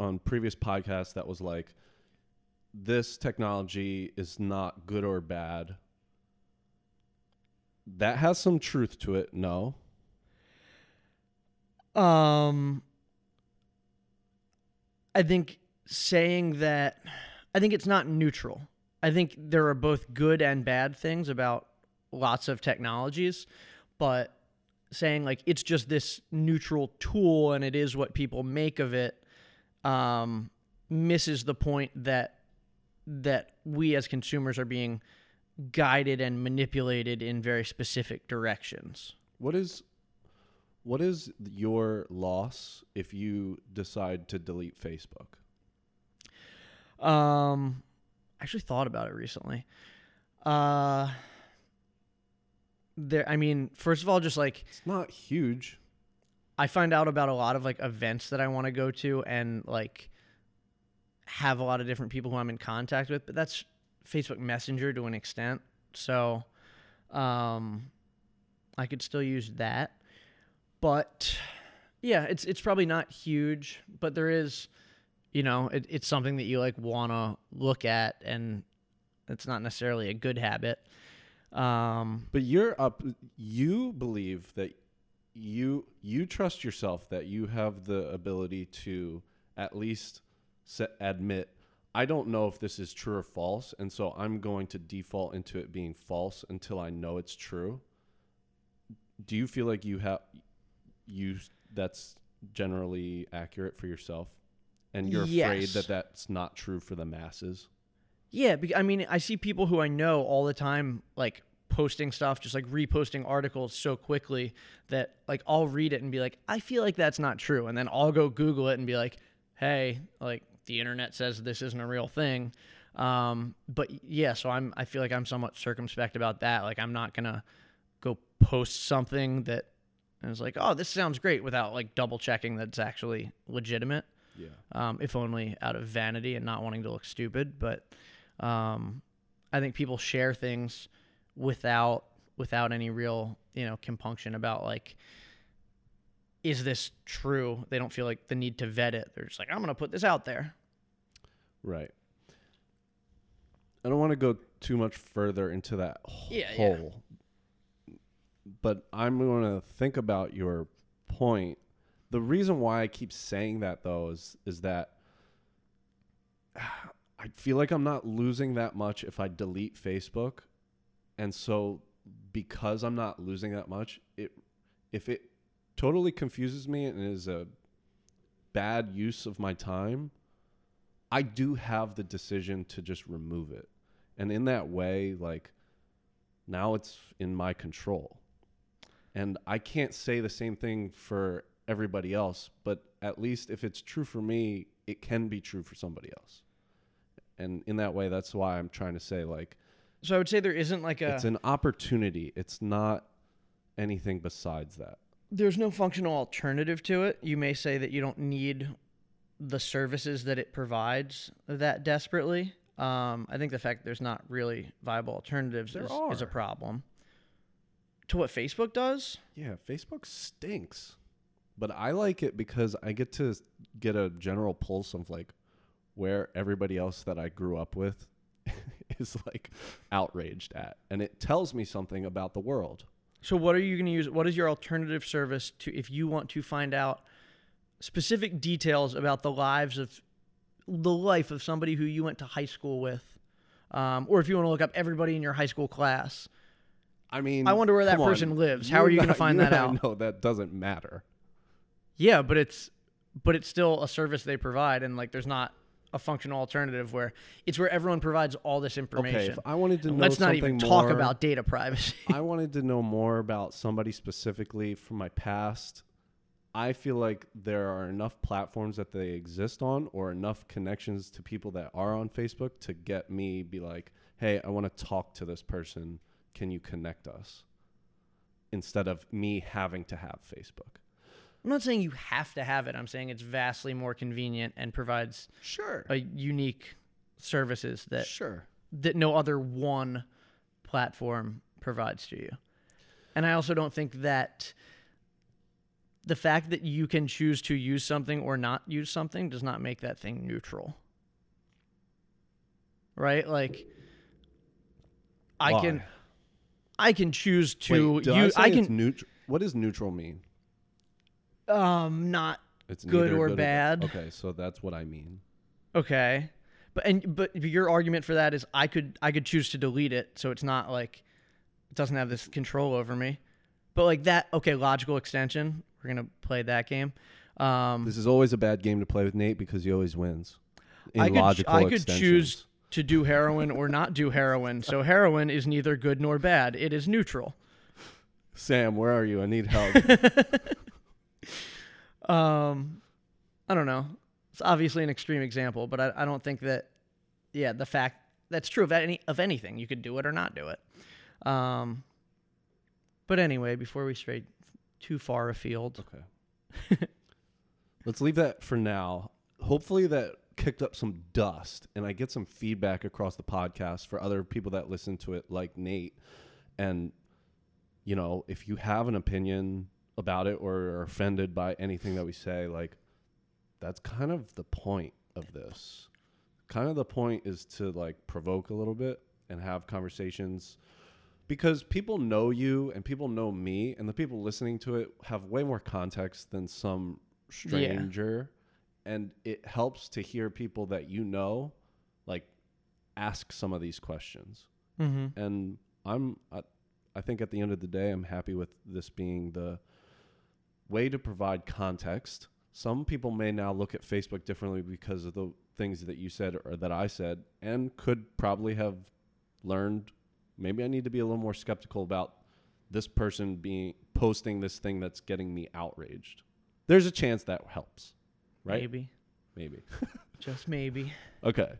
S1: on previous podcasts that was like this technology is not good or bad. That has some truth to it. No.
S2: Um, I think saying that, I think it's not neutral. I think there are both good and bad things about lots of technologies, but saying like it's just this neutral tool and it is what people make of it um, misses the point that that we as consumers are being guided and manipulated in very specific directions.
S1: What is what is your loss if you decide to delete Facebook?
S2: Um, I actually thought about it recently. Uh, there. I mean, first of all, just like
S1: It's not huge.
S2: I find out about a lot of like events that I want to go to and like have a lot of different people who I'm in contact with, but that's Facebook Messenger to an extent. So, um, I could still use that, but yeah, it's it's probably not huge, but there is, you know, it, it's something that you like want to look at, and it's not necessarily a good habit. Um,
S1: But you're up. You believe that you you trust yourself that you have the ability to at least se- admit I don't know if this is true or false, and so I'm going to default into it being false until I know it's true. Do you feel like you have you that's generally accurate for yourself, and you're afraid that that's not true for the masses?
S2: Yeah, I mean, I see people who I know all the time, like posting stuff, just like reposting articles so quickly that like I'll read it and be like, I feel like that's not true, and then I'll go Google it and be like, hey, like the internet says this isn't a real thing. Um, but yeah, so I'm I feel like I'm somewhat circumspect about that. Like I'm not gonna go post something that is like, oh, this sounds great without like double checking that it's actually legitimate
S1: Yeah.
S2: um, if only out of vanity and not wanting to look stupid. But um, I think people share things without without any real you know compunction about like is this true they don't feel like the need to vet it they're just like i'm gonna put this out there
S1: Right. I don't want to go too much further into that
S2: Yeah, yeah.
S1: hole. But I'm going to think about your point. The reason why I keep saying that though is is that I feel like I'm not losing that much if I delete Facebook. And so because I'm not losing that much, it if it totally confuses me and is a bad use of my time, I do have the decision to just remove it. And in that way, like now it's in my control. And I can't say the same thing for everybody else, but at least if it's true for me, it can be true for somebody else. And in that way, that's why I'm trying to say like
S2: so i would say there isn't like a
S1: it's an opportunity. It's not anything besides that.
S2: there's no functional alternative to it you may say that you don't need the services that it provides that desperately Um, I think the fact that there's not really viable alternatives
S1: There
S2: is, is a
S1: are.
S2: problem. To what Facebook does?
S1: Yeah, Facebook stinks. But I like it because I get to get a general pulse of like where everybody else that I grew up with is like outraged at. And it tells me something about the world.
S2: So what are you going to use? What is your alternative service to if you want to find out specific details about the lives of the life of somebody who you went to high school with, um, or if you want to look up everybody in your high school class?
S1: I mean,
S2: I wonder where that
S1: come on.
S2: person lives. How
S1: You
S2: are you gonna find
S1: you
S2: that out?
S1: No, that doesn't matter.
S2: Yeah, but it's but it's still a service they provide, and like there's not a functional alternative where it's where everyone provides all this information.
S1: Okay, if I wanted to know
S2: let's not even talk
S1: more-
S2: about data privacy.
S1: I wanted to know more about somebody specifically from my past. I feel like there are enough platforms that they exist on or enough connections to people that are on Facebook to get me be like, "Hey, I want to talk to this person. Can you connect us?" Instead of me having to have Facebook.
S2: I'm not saying you have to have it. I'm saying it's vastly more convenient and provides
S1: Sure.
S2: a unique services that
S1: sure.
S2: that no other one platform provides to you. And I also don't think that the fact that you can choose to use something or not use something does not make that thing neutral. Right? Like I
S1: Why?
S2: can I can choose to
S1: Wait, I,
S2: use I
S1: it's
S2: can
S1: neutral. What does neutral mean?
S2: Um not
S1: It's
S2: Good or
S1: good
S2: bad.
S1: Okay, so that's what I mean.
S2: Okay. But and but your argument for that is I could I could choose to delete it so it's not like it doesn't have this control over me. But like that okay, logical extension. We're going to play that game. Um
S1: This is always a bad game to play with Nate because he always wins. In
S2: I could I could choose to do heroin or not do heroin. So heroin is neither good nor bad. It is neutral.
S1: Sam, where are you? I need help.
S2: Um I don't know. It's obviously an extreme example, but I, I don't think that yeah, the fact that's true of any of anything. You could do it or not do it. Um but anyway, before we stray too far afield.
S1: okay. Let's leave that for now. Hopefully that kicked up some dust and I get some feedback across the podcast for other people that listen to it like Nate. And you know, if you have an opinion about it or are offended by anything that we say, like that's kind of the point of this. Kind of the point is to like provoke a little bit and have conversations because people know you and people know me and the people listening to it have way more context than some stranger and it helps to hear people that you know like ask some of these questions
S2: Mm-hmm.
S1: and i'm I, I think at the end of the day i'm happy with this being the way to provide context some people may now look at facebook differently because of the things that you said or that i said and could probably have learned maybe i need to be a little more skeptical about this person being posting this thing that's getting me outraged there's a chance that helps right
S2: Maybe.
S1: maybe
S2: Just maybe.
S1: Okay.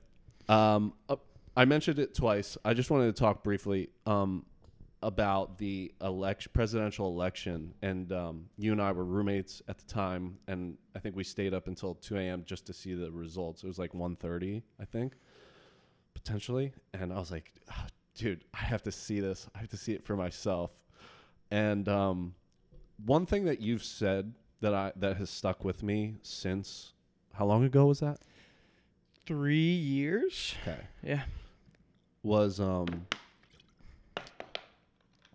S1: Um, uh, I mentioned it twice. I just wanted to talk briefly um, about the election, presidential election, and um, you and I were roommates at the time, and I think we stayed up until two a.m. just to see the results. It was like 1.30, I think, potentially, and I was like, "Ah, dude, I have to see this. I have to see it for myself. And um, one thing that you've said that I that has stuck with me since how long ago was that?
S2: Three years?
S1: Okay.
S2: Yeah.
S1: was um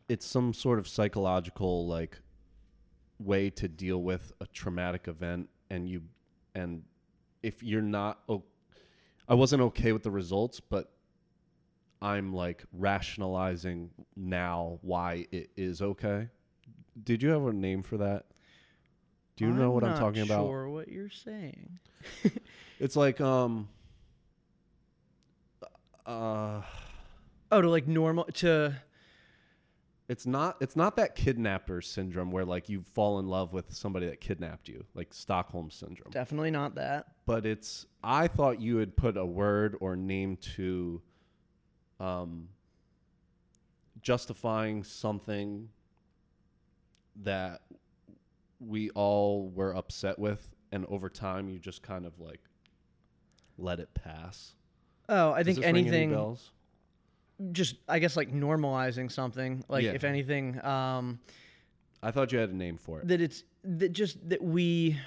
S1: it's some sort of psychological like way to deal with a traumatic event and you and if you're not oh, I wasn't okay with the results but I'm like rationalizing now why it is okay. Did you have a name for that? Do you know what I'm talking about?
S2: Sure, what you're saying.
S1: It's like um uh
S2: Oh, to like normal to
S1: It's not it's not that kidnapper syndrome where like you fall in love with somebody that kidnapped you, like Stockholm syndrome.
S2: definitely not that.
S1: But it's I thought you had put a word or name to um justifying something that we all were upset with and over time you just kind of like let it pass.
S2: Oh, I
S1: Does
S2: think
S1: any
S2: anything.
S1: bells?
S2: Just I guess like normalizing something. Like
S1: Yeah.
S2: if anything, um,
S1: I thought you had a name for it.
S2: that it's that just that we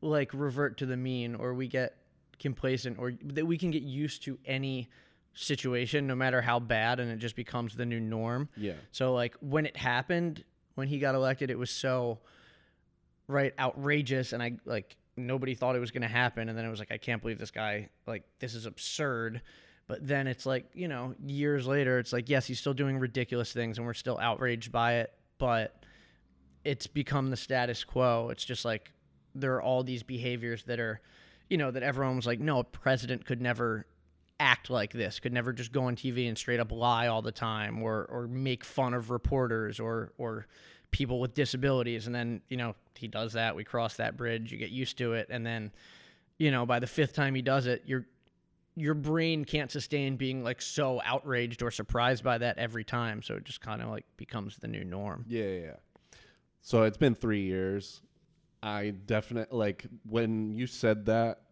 S2: like revert to the mean or we get complacent or that we can get used to any situation no matter how bad and it just becomes the new norm.
S1: Yeah.
S2: So like when it happened, when he got elected, it was so right outrageous and I like nobody thought it was going to happen and then it was like I can't believe this guy like this is absurd. But then it's like, you know, years later it's like yes, he's still doing ridiculous things and we're still outraged by it, but it's become the status quo. It's just like there are all these behaviors that are, you know, that everyone was like, no, a president could never act like this, could never just go on TV and straight up lie all the time or or make fun of reporters or or people with disabilities and then, you know, he does that, we cross that bridge, you get used to it and then, you know, by the fifth time he does it, you're your brain can't sustain being like so outraged or surprised by that every time, so it just kind of like becomes the new norm.
S1: Yeah, yeah. So it's been three years. I definitely like when you said that,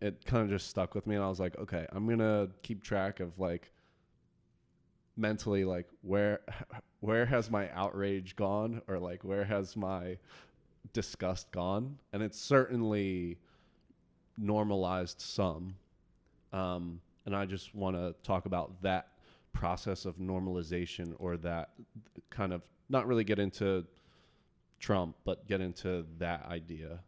S1: it kind of just stuck with me, and I was like, okay, I'm gonna keep track of like mentally, like where where has my outrage gone, or like where has my disgust gone, and it's certainly normalized some. Um, and I just want to talk about that process of normalization or that kind of not really get into Trump, but get into that idea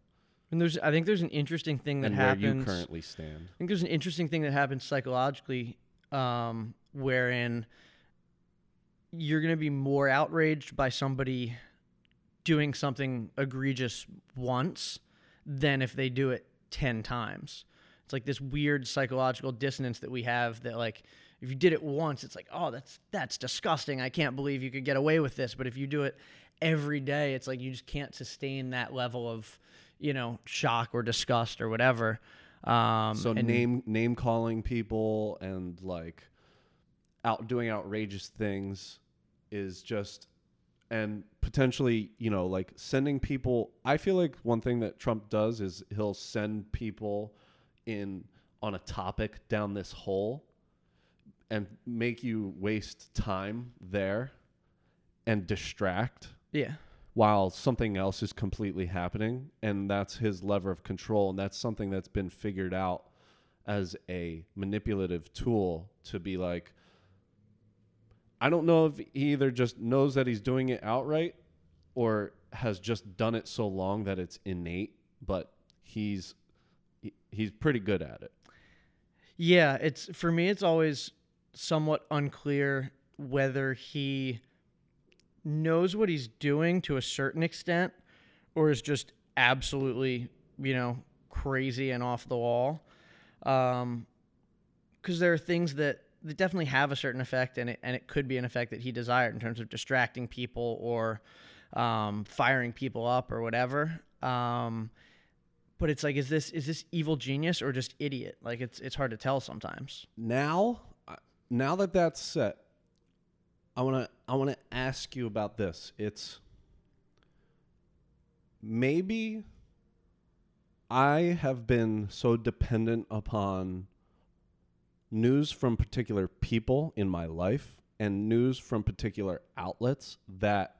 S2: And there's, I think there's an interesting thing that
S1: and
S2: happens.
S1: where you currently stand.
S2: I think there's an interesting thing that happens psychologically, um, wherein you're going to be more outraged by somebody doing something egregious once than if they do it 10 times. It's like this weird psychological dissonance that we have that like if you did it once it's like oh that's that's disgusting. I can't believe you could get away with this, but if you do it every day it's like you just can't sustain that level of, you know, shock or disgust or whatever. Um
S1: So name name calling people and like out doing outrageous things is just and potentially, you know, like sending people I feel like one thing that Trump does is he'll send people in on a topic down this hole and make you waste time there and distract
S2: yeah.
S1: while something else is completely happening and that's his lever of control and that's something that's been figured out as a manipulative tool to be like I don't know if he either just knows that he's doing it outright or has just done it so long that it's innate but he's he- he's pretty good at it
S2: Yeah, it's for me it's always somewhat unclear whether he knows what he's doing to a certain extent or is just absolutely, you know, crazy and off the wall. Um cuz there are things that that definitely have a certain effect and it and it could be an effect that he desired in terms of distracting people or um, firing people up or whatever. Um, but it's like, is this is this evil genius or just idiot? Like it's it's hard to tell sometimes.
S1: now uh, now that that's set i want to i want to ask you about this it's maybe i have been so dependent upon news from particular people in my life and news from particular outlets that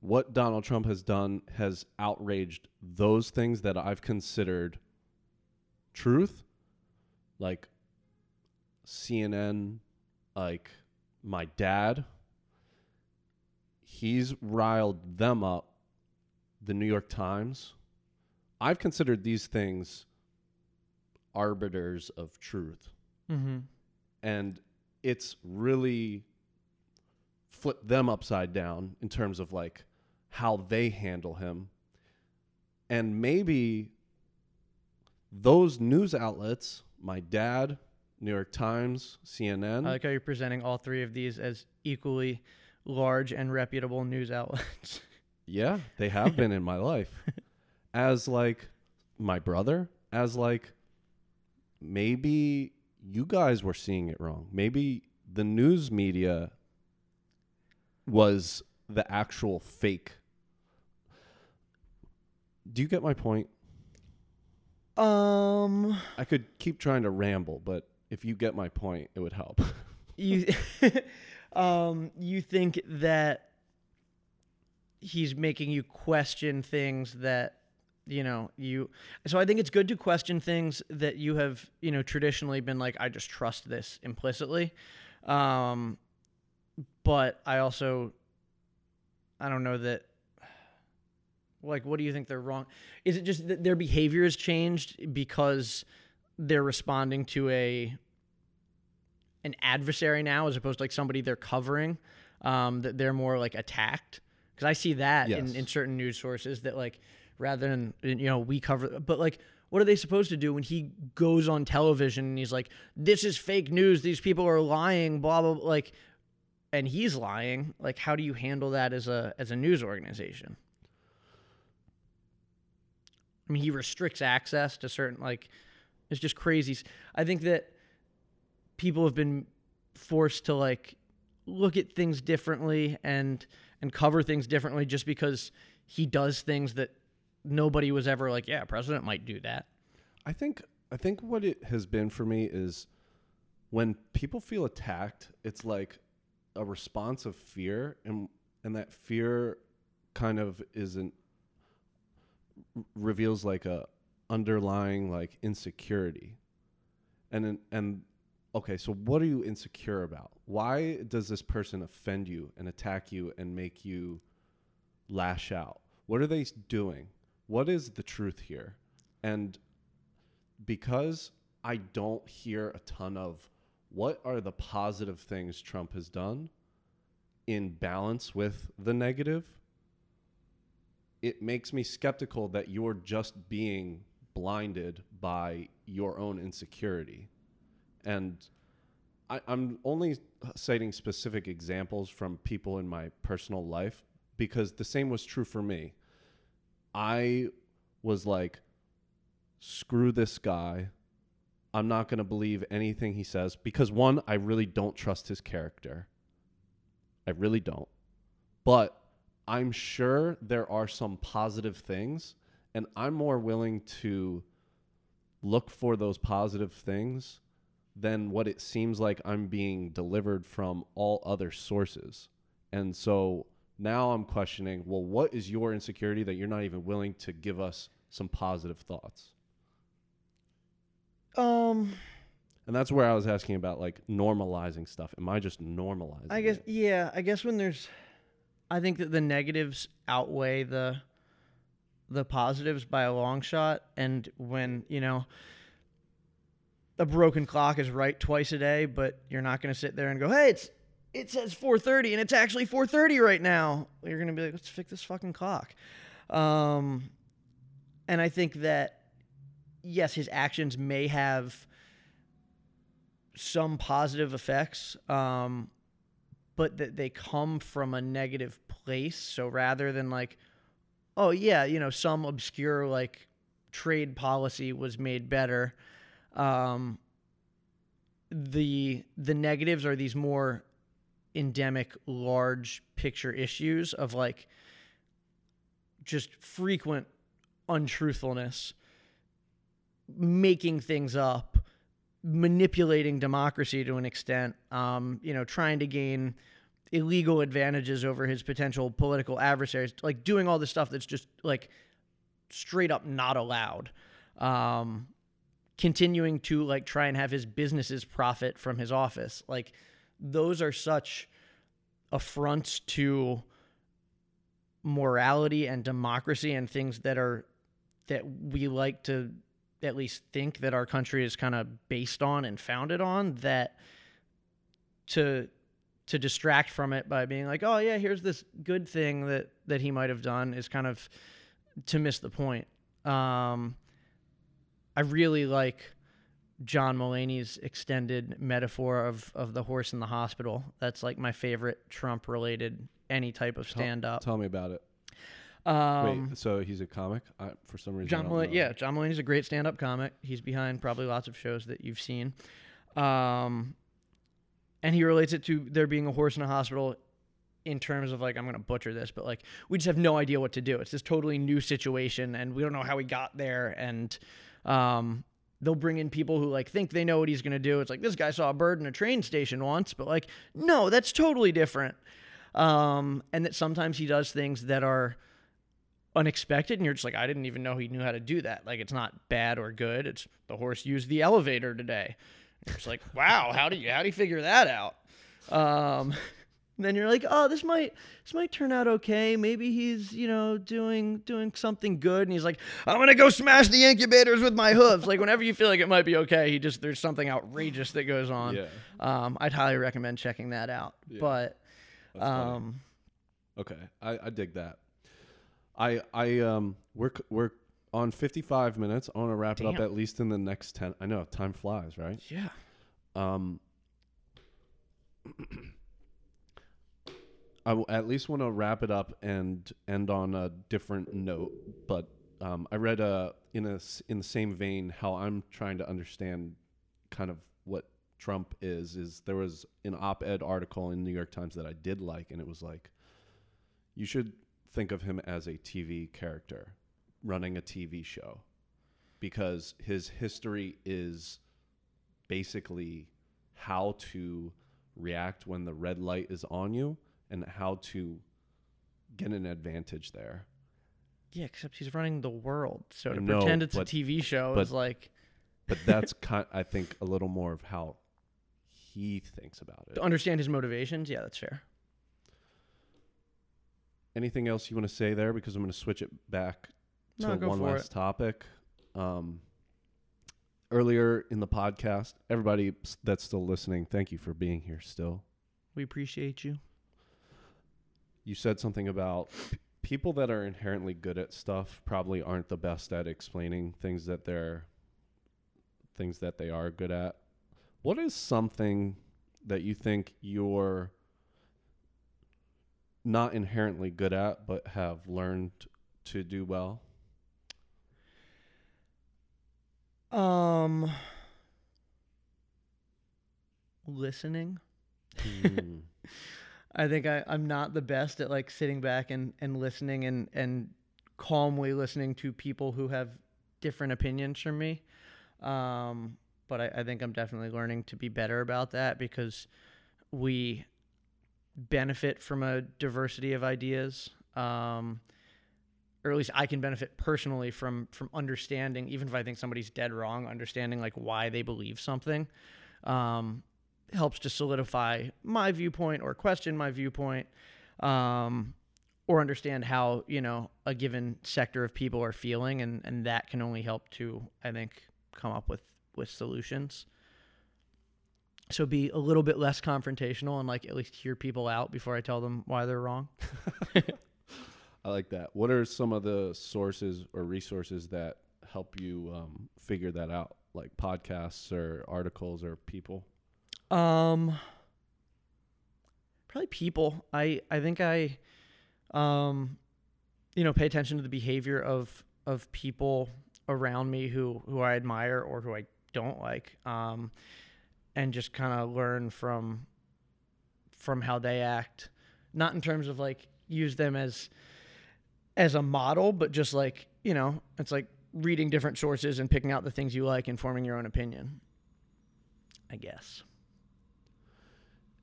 S1: what Donald Trump has done has outraged those things that I've considered truth like CNN, like my dad, he's riled them up. The New York Times. I've considered these things arbiters of truth.
S2: Mm-hmm.
S1: And it's really flipped them upside down in terms of like how they handle him. And maybe those news outlets, my dad, New York Times, CNN,
S2: I like how you're presenting all three of these as equally large and reputable news outlets.
S1: Yeah, they have been in my life. As like my brother, as like maybe you guys were seeing it wrong. Maybe the news media was the actual fake. Do you get my point?
S2: um,
S1: I could keep trying to ramble, but if you get my point, it would help.
S2: you um you think that he's making you question things that you know you so i think it's good to question things that you have you know traditionally been like i just trust this implicitly um but i also i don't know that like what do you think they're wrong? Is it just that their behavior has changed because they're responding to a an adversary now as opposed to like somebody they're covering um that they're more like attacked? Because i see that
S1: Yes.
S2: in, in certain news sources that like rather than you know we cover but like what are they supposed to do when he goes on television and he's like this is fake news. These people are lying blah blah, blah like and he's lying. Like how do you handle that as a as a news organization i mean he restricts access to certain like it's just crazy. I think that people have been forced to like look at things differently and and cover things differently just because he does things that nobody was ever like yeah president might do that.
S1: I think I think what it has been for me is when people feel attacked, it's like a response of fear, and and that fear kind of reveals like a underlying like insecurity, and then- and okay, so what are you insecure about? Why does this person offend you and attack you and make you lash out? What are they doing? What is the truth here? And because I don't hear a ton of what are the positive things Trump has done in balance with the negative, it makes me skeptical that you're just being blinded by your own insecurity. And I, I'm only citing specific examples from people in my personal life because the same was true for me. I was like, screw this guy. I'm not going to believe anything he says because one, I really don't trust his character. I really don't. But I'm sure there are some positive things, and I'm more willing to look for those positive things than what it seems like I'm being delivered from all other sources. And so now I'm questioning, well, what is your insecurity that you're not even willing to give us some positive thoughts?
S2: um
S1: And that's where I was asking about like normalizing stuff. Am I just normalizing?
S2: I guess
S1: it?
S2: yeah. I guess when there's, I think that the negatives outweigh the, the positives by a long shot, and when you know. A broken clock is right twice a day, but you're not going to sit there and go, "Hey, it's it says 4:30 and it's actually 4:30 right now." You're going to be like, "Let's fix this fucking clock." Um, and I think that yes, his actions may have some positive effects, um, but that they come from a negative place. So rather than like, oh yeah, you know, some obscure like trade policy was made better, um, the the negatives are these more endemic, large picture issues of like just frequent untruthfulness, making things up, manipulating democracy to an extent, um, you know, trying to gain illegal advantages over his potential political adversaries, like doing all this stuff that's just like straight up not allowed. Um, continuing to like try and have his businesses profit from his office. Like those are such affronts to morality and democracy and things that are that we like to at least think that our country is kind of based on and founded on that to to distract from it by being like oh yeah here's this good thing that that he might have done is kind of to miss the point. Um i really like john mulaney's extended metaphor of of the horse in the hospital. That's like my favorite trump related any type of stand up
S1: Tell me about it.
S2: Um
S1: Wait, so he's a comic? I, for some reason,
S2: John Mulaney, yeah, John Mulaney's a great stand-up comic. He's behind probably lots of shows that you've seen, um, and he relates it to there being a horse in a hospital in terms of like I'm gonna butcher this, but like we just have no idea what to do. It's this totally new situation, and we don't know how we got there, and um, they'll bring in people who like think they know what he's going to do. It's like this guy saw a bird in a train station once, but like no, that's totally different. Um, and that sometimes he does things that are unexpected and you're just like I didn't even know he knew how to do that. Like it's not bad or good. It's the horse used the elevator today. It's like, wow, how do you how do you figure that out? Um, then you're like, oh, this might this might turn out okay. Maybe he's you know doing doing something good, and he's like, I'm gonna go smash the incubators with my hooves. like whenever you feel like it might be okay, he just there's something outrageous that goes on.
S1: Yeah.
S2: Um, I'd highly recommend checking that out.
S1: Yeah.
S2: But
S1: That's funny.
S2: um,
S1: Okay, I, I dig that. I I um we're we're on 55 minutes. I want to wrap it up at least in the next 10. I know time flies, right?
S2: yeah,
S1: Um, I w- at least want to wrap it up and end on a different note. But um, I read uh, in a in the same vein how I'm trying to understand kind of what Trump is. Is there was an op-ed article in New York Times that I did like, and it was like, you should think of him as a TV character running a TV show because his history is basically how to react when the red light is on you and how to get an advantage there.
S2: yeah. Except he's running the world, so to
S1: know,
S2: pretend it's
S1: but-
S2: a TV show
S1: but-
S2: is like
S1: But that's kind I think a little more of how he thinks about it.
S2: to understand his motivations. Yeah, that's fair.
S1: Anything else you want to say there because I'm going to switch it back to
S2: No,
S1: one last topic. Um earlier in the podcast, everybody that's still listening, thank you for being here still.
S2: We appreciate you.
S1: you said something about p- people that are inherently good at stuff probably aren't the best at explaining things that they're things that they are good at. What is something that you think you're not inherently good at but have learned to do well?
S2: Um, listening.
S1: Hmm.
S2: I think I, I'm not the best at like sitting back and, and listening and, and calmly listening to people who have different opinions from me. Um, but I, I think I'm definitely learning to be better about that because we benefit from a diversity of ideas. Um, or at least I can benefit personally from from understanding, even if I think somebody's dead wrong, understanding like why they believe something. Um, helps to solidify my viewpoint or question my viewpoint um, or understand how you know a given sector of people are feeling and, and that can only help to i think come up with with solutions so be a little bit less confrontational and like at least hear people out before i tell them why they're wrong
S1: I like that. What are some of the sources or resources that help you um, figure that out, like podcasts or articles or people?
S2: Um, probably people. I I think I, um, you know, pay attention to the behavior of of people around me who who I admire or who I don't like. Um, and just kind of learn from from how they act, not in terms of like use them as as a model, but just like you know, it's like reading different sources and picking out the things you like and forming your own opinion. I guess.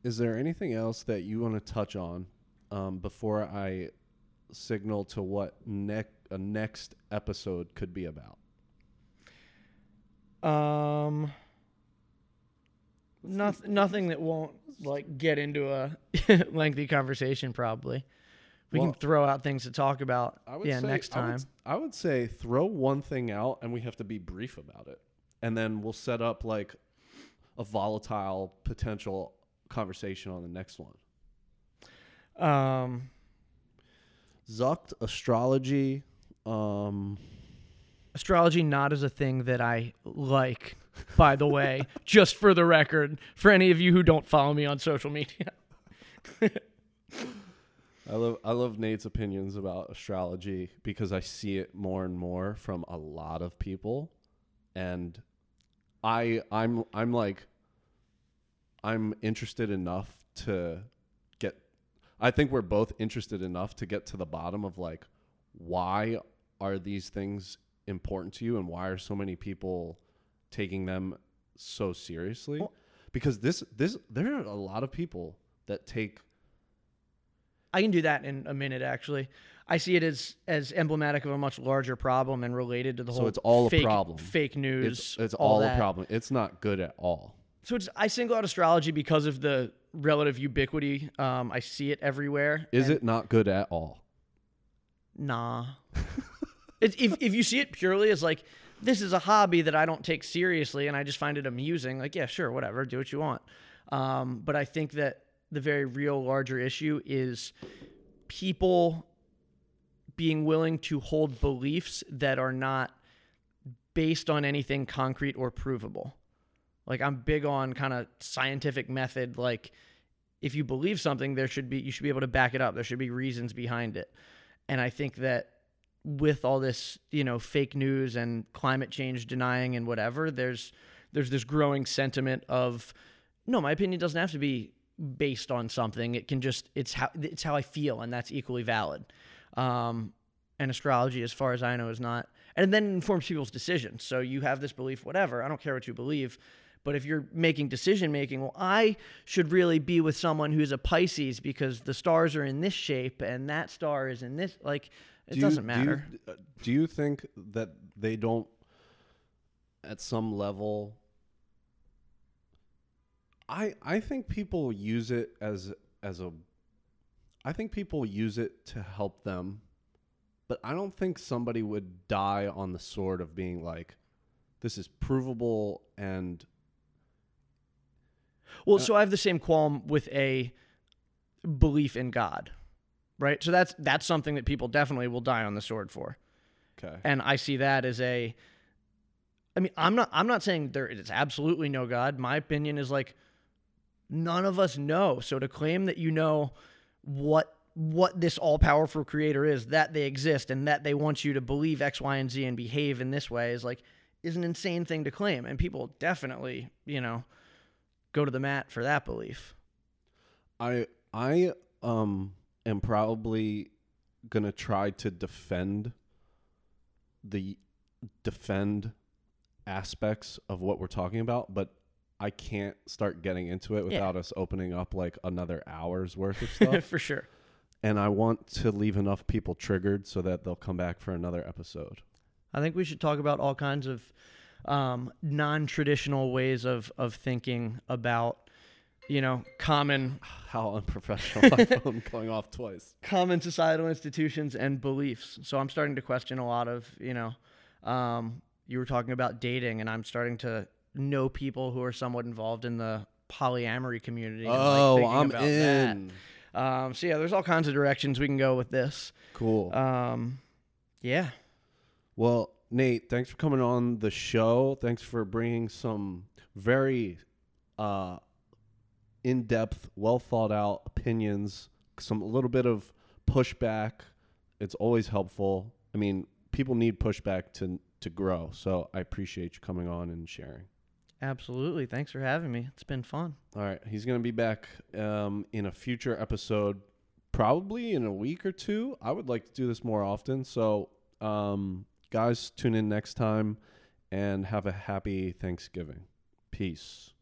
S1: Is there anything else that you want to touch on um, before I signal to what next a next episode could be about?
S2: Um, nothing, nothing that won't like get into a lengthy conversation. Probably, we
S1: Well-
S2: can throw out things to talk about. yeah,
S1: say,
S2: next
S1: I would
S2: time.
S1: I would, say throw one thing out, and we have to be brief about it, and then we'll set up like a volatile potential conversation on the next one.
S2: Um,
S1: Zucked astrology. Um,
S2: astrology not as a thing that I like. By the way, just for the record, for any of you who don't follow me on social media.
S1: I love I love Nate's opinions about astrology because I see it more and more from a lot of people and I I'm I'm like I'm interested enough to get I think we're both interested enough to get to the bottom of like why are these things important to you and why are so many people taking them so seriously
S2: Well-
S1: because this this there are a lot of people that take
S2: I can do that in a minute. Actually, I see it as as emblematic of a much larger problem and related to the
S1: So
S2: whole.
S1: So it's all a problem.
S2: Fake news.
S1: it's it's all,
S2: that.
S1: a problem. It's not good at all.
S2: So it's I single out astrology because of the relative ubiquity. Um, I see it everywhere.
S1: Is it not good at all?
S2: Nah. if if you see it purely as like this is a hobby that I don't take seriously and I just find it amusing, like yeah, sure, whatever, do what you want. Um, but I think that the very real larger issue is people being willing to hold beliefs that are not based on anything concrete or provable. Like I'm big on kind of scientific method like if you believe something there should be you should be able to back it up. There should be reasons behind it. And I think that with all this, you know, fake news and climate change denying and whatever, there's there's this growing sentiment of no, my opinion doesn't have to be based on something. It can just it's how it's how I feel and that's equally valid. Um and astrology as far as I know is not and then informs people's decisions. So you have this belief whatever, I don't care what you believe. But if you're making decision making, well, I should really be with someone who's a Pisces because the stars are in this shape and that star is in this. Like, it
S1: Do
S2: doesn't
S1: you-
S2: matter.
S1: uh, Do you, think that they don't, at some level? I I think people use it as as a. I think people use it to help them, but I don't think somebody would die on the sword of being like, this is provable and
S2: Well, so I have the same qualm with a belief in God, right? So that's that's something that people definitely will die on the sword for,
S1: okay.
S2: and I see that as a. I mean, I'm not. I'm not saying there is absolutely no God. My opinion is like, none of us know. So to claim that you know what what this all powerful creator is, that they exist, and that they want you to believe X, Y, and Z and behave in this way is like is an insane thing to claim, and people definitely, you know, go to the mat for that belief.
S1: I I um am probably gonna try to defend the defend aspects of what we're talking about, but I can't start getting into it without us opening up like another hour's worth of stuff.
S2: for sure.
S1: and I want to leave enough people triggered so that they'll come back for another episode.
S2: I think we should talk about all kinds of um, non-traditional ways of of thinking about, you know, common
S1: How unprofessional I'm going off twice.
S2: common societal institutions and beliefs. So I'm starting to question a lot of, you know, um, you were talking about dating, and I'm starting to know people who are somewhat involved in the polyamory community. and, like,
S1: Oh, I'm
S2: about that.
S1: in.
S2: Um, so yeah, there's all kinds of directions we can go with this.
S1: Cool.
S2: Um, yeah.
S1: Well, Nate, thanks for coming on the show. Thanks for bringing some very uh, in-depth, well thought out opinions, some a little bit of pushback. It's always helpful. I mean, people need pushback to to grow. So I appreciate you coming on and sharing.
S2: Absolutely. Thanks for having me. It's been fun.
S1: All right, he's gonna be back um, in a future episode, probably in a week or two. I would like to do this more often. So, um, guys, tune in next time, and have a happy Thanksgiving. Peace.